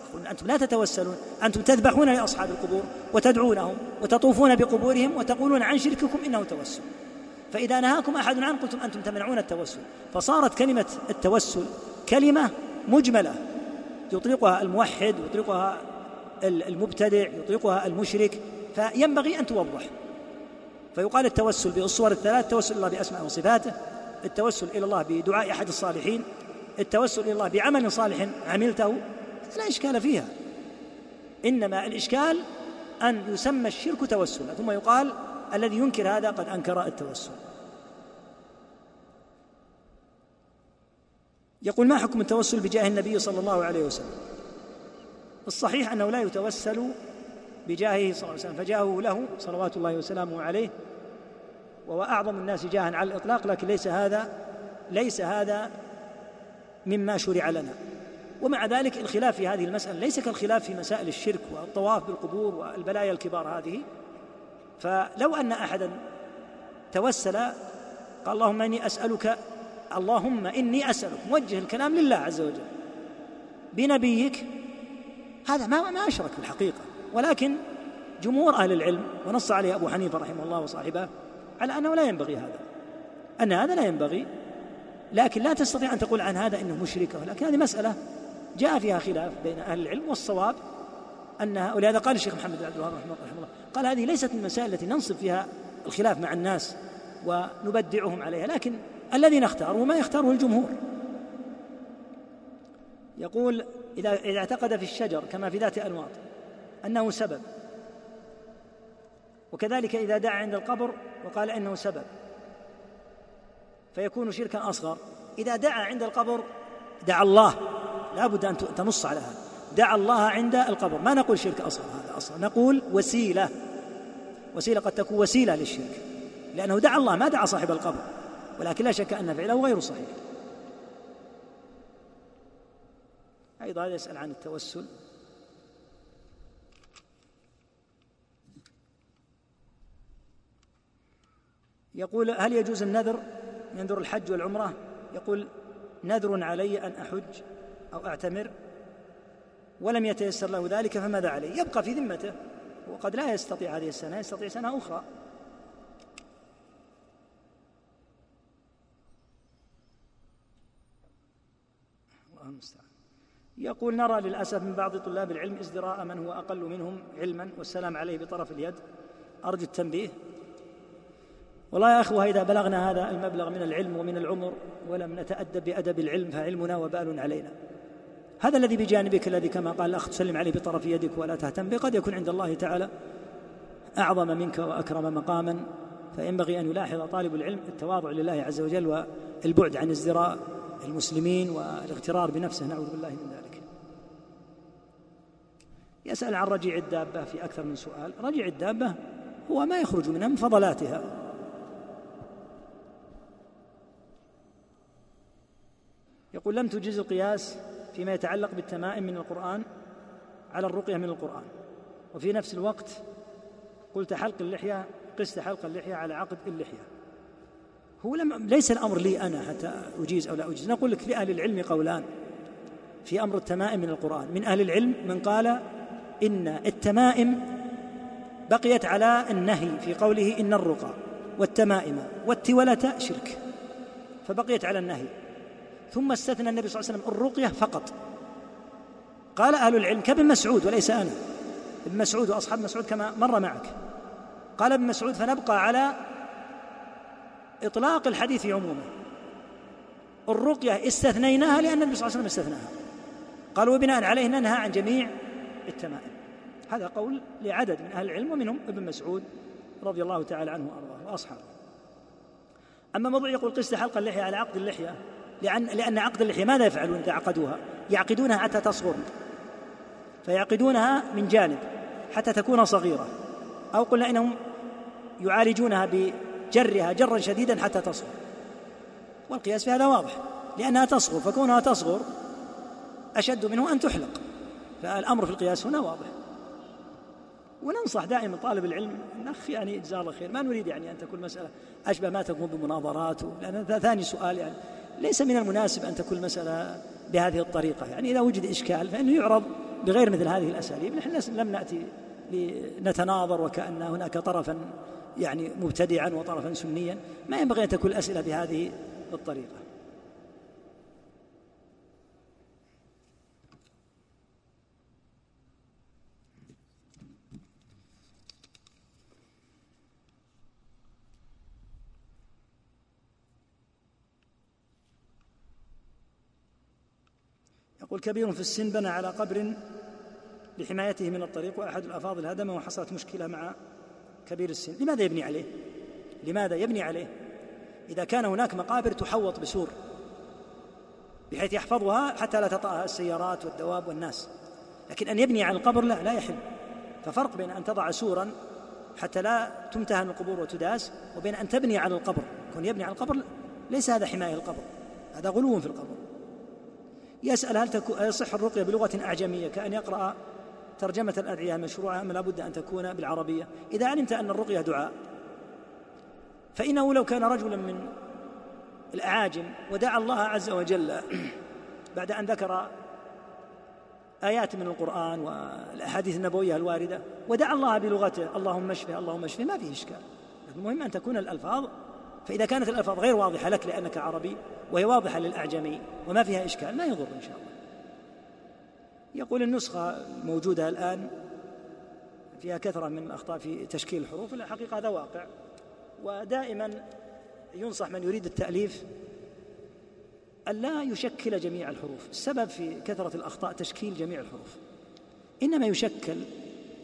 يقول أنتم لا تتوسلون. أنتم تذبحون لأصحاب القبور وتدعونهم وتطوفون بقبورهم وتقولون عن شرككم إنه توسل. فإذا نهاكم أحد عنه قلتم أنتم تمنعون التوسل. فصارت كلمة التوسل كلمة مجملة. يطلقها الموحد يطلقها المبتدع يطلقها المشرك فينبغي أن توضح. فيقال التوسل بالصور الثلاث التوسل الله بأسماء وصفاته التوسل إلى الله بدعاء أحد الصالحين التوسل إلى الله بعمل صالح عملته لا إشكال فيها. إنما الإشكال أن يسمى الشرك توسلا ثم يقال الذي ينكر هذا قد أنكر التوسل. يقول ما حكم التوسل بجاه النبي صلى الله عليه وسلم؟ الصحيح أنه لا يتوسل بجاهه صلى الله عليه وسلم فجاهه له صلوات الله وسلامه عليه وهو أعظم الناس جاها على الإطلاق لكن ليس هذا ليس هذا مما شرع لنا. ومع ذلك الخلاف في هذه المسألة ليس كالخلاف في مسائل الشرك والطواف بالقبور والبلايا الكبار هذه. فلو أن أحدا توسل قال اللهم إني أسألك اللهم إني أسألك موجه الكلام لله عز وجل بنبيك هذا ما ما أشرك في الحقيقة ولكن جمهور أهل العلم ونص عليه أبو حنيفة رحمه الله وصاحبه على أنه لا ينبغي هذا أن هذا لا ينبغي لكن لا تستطيع أن تقول عن هذا أنه مشرك لكن هذه مسألة جاء فيها خلاف بين أهل العلم والصواب أنها ولهذا قال الشيخ محمد بن عبد الوهاب رحمه الله قال هذه ليست من المسائل التي ننصب فيها الخلاف مع الناس ونبدعهم عليها لكن الذي نختاره ما يختاره الجمهور. يقول إذا إذا اعتقد في الشجر كما في ذات أنواط أنه سبب. وكذلك إذا دعا عند القبر وقال إنه سبب. فيكون شركا أصغر. إذا دعا عند القبر دعا الله. لا بد أن تنص على هذا. دعا الله عند القبر. ما نقول شرك أصغر؟ هذا أصلا نقول وسيلة. وسيلة قد تكون وسيلة للشرك. لأنه دعا الله ما دعا صاحب القبر. ولكن لا شك أن فعله غير صحيح. أيضا يسأل عن التوسل. يقول هل يجوز النذر؟ ينذر الحج والعمرة. يقول نذر علي أن أحج أو أعتمر ولم يتيسر له ذلك فماذا عليه؟ يبقى في ذمته. وقد لا يستطيع هذه السنة يستطيع سنة أخرى. الله المستعان. يقول نرى للأسف من بعض طلاب العلم ازدراء من هو أقل منهم علما والسلام عليه بطرف اليد. أرجو التنبيه. والله يا أخوة إذا بلغنا هذا المبلغ من العلم ومن العمر ولم نتأدب بأدب العلم فعلمنا وبال علينا. هذا الذي بجانبك الذي كما قال الأخ تسلم عليه بطرف يدك ولا تهتم به قد يكون عند الله تعالى أعظم منك وأكرم مقاما. فينبغي أن يلاحظ طالب العلم التواضع لله عز وجل والبعد عن ازدراء المسلمين والاغترار بنفسه. نعوذ بالله من ذلك. يسأل عن رجيع الدابة في أكثر من سؤال. رجيع الدابة هو ما يخرج منها من فضلاتها يقول لم تجز القياس فيما يتعلق بالتمائم من القرآن على الرقية من القرآن. وفي نفس الوقت قلت حلق اللحية قست حلق اللحية على عقد اللحية. هو لم ليس الأمر لي أنا حتى أجيز أو لا أجيز. نقول لك لأهل العلم قولان. في أمر التمائم من القرآن. من أهل العلم من قال إن التمائم بقيت على النهي في قوله إن الرقى والتمائم والتولة شرك فبقيت على النهي. ثم استثنى النبي صلى الله عليه وسلم الرقية فقط. قال أهل العلم كابن مسعود وليس أنا. ابن مسعود وأصحاب مسعود كما مر معك. قال ابن مسعود فنبقى على إطلاق الحديث عموما. الرقية استثنيناها لأن النبي صلى الله عليه وسلم استثناها. قال وبناء عليه ننهى عن جميع التمائم. هذا قول لعدد من أهل العلم ومنهم ابن مسعود رضي الله تعالى عنه وأرضاه وأصحابه. أما موضوع يقول قست حلق اللحية على عقد اللحية لأن لأن عقد اللحية ماذا يفعلون إذا عقدوها؟ يعقدونها حتى تصغر فيعقدونها من جانب حتى تكون صغيرة أو قلنا إنهم يعالجونها بجرها جرا شديدا حتى تصغر. والقياس في هذا واضح لأنها تصغر فكونها تصغر أشد منه أن تحلق فالأمر في القياس هنا واضح. وننصح دائما طالب العلم الأخ يعني جزاه الله خير. ما نريد يعني أن تكون مسألة أشبه ما تكون بمناظرات لأن ثاني سؤال يعني. ليس من المناسب أن تكون المسألة بهذه الطريقة. يعني إذا وجد إشكال فإنه يعرض بغير مثل هذه الأساليب. نحن لم نأتي لنتناظر وكأن هناك طرفا يعني مبتدعا وطرفا سنيا. ما ينبغي أن تكون الأسئلة بهذه الطريقة. يقول كبير في السن بنى على قبر لحمايته من الطريق وأحد الأفاضل هدمه وحصلت مشكلة مع كبير السن. لماذا يبني عليه؟ لماذا يبني عليه؟ إذا كان هناك مقابر تحوط بسور بحيث يحفظها حتى لا تطأها السيارات والدواب والناس. لكن أن يبني على القبر لا لا يحل. ففرق بين أن تضع سورا حتى لا تمتهن القبور وتداس وبين أن تبني على القبر. كون يبني على القبر ليس هذا حماية القبر هذا غلو في القبر. يسأل هل يصح الرقية بلغة أعجمية كأن يقرأ ترجمة الأدعية المشروعة أم لابد أن تكون بالعربية. إذا علمت أن الرقية دعاء فإنه لو كان رجلا من الأعاجم ودعا الله عز وجل بعد أن ذكر آيات من القرآن والأحاديث النبوية الواردة ودعا الله بلغته اللهم اشفه اللهم اشفه ما فيه إشكال. المهم أن تكون الألفاظ فإذا كانت الألفاظ غير واضحة لك لأنك عربي وهي واضحة للأعجمي وما فيها إشكال ما يضر إن شاء الله. يقول النسخة الموجودة الآن فيها كثرة من الأخطاء في تشكيل الحروف الحقيقة هذا واقع. ودائما ينصح من يريد التأليف ألا يشكل جميع الحروف. السبب في كثرة الأخطاء تشكيل جميع الحروف. إنما يشكل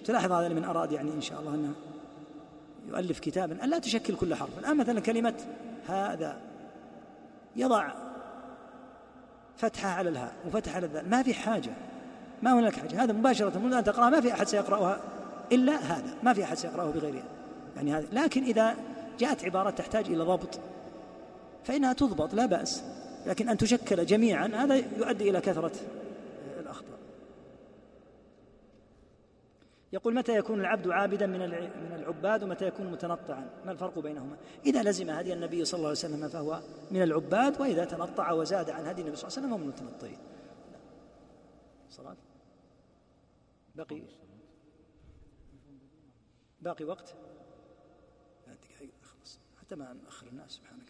تلاحظ هذا من أراد يعني إن شاء الله أنه يؤلف كتابا ألا تشكل كل حرف. الآن مثلا كلمة هذا يضع فتحة على الهاء وفتحة على الذال ما في حاجة ما هناك حاجة. هذا مباشرة منذ أن تقرأ ما في أحد سيقرأها إلا هذا. ما في أحد سيقرأه بغيرها. يعني هذا. لكن إذا جاءت عبارات تحتاج إلى ضبط فإنها تضبط لا بأس. لكن أن تشكل جميعا هذا يؤدي إلى كثرة الأخطاء يقول متى يكون العبد عابدا من من العباد ومتى يكون متنطعا؟ ما الفرق بينهما؟ إذا لزم هدي النبي صلى الله عليه وسلم فهو من العباد وإذا تنطع وزاد عن هدي النبي صلى الله عليه وسلم هو من المتنطعين. صلاة؟ بقي. باقي وقت؟ دقائق خلص حتى ما نأخر الناس سبحانك.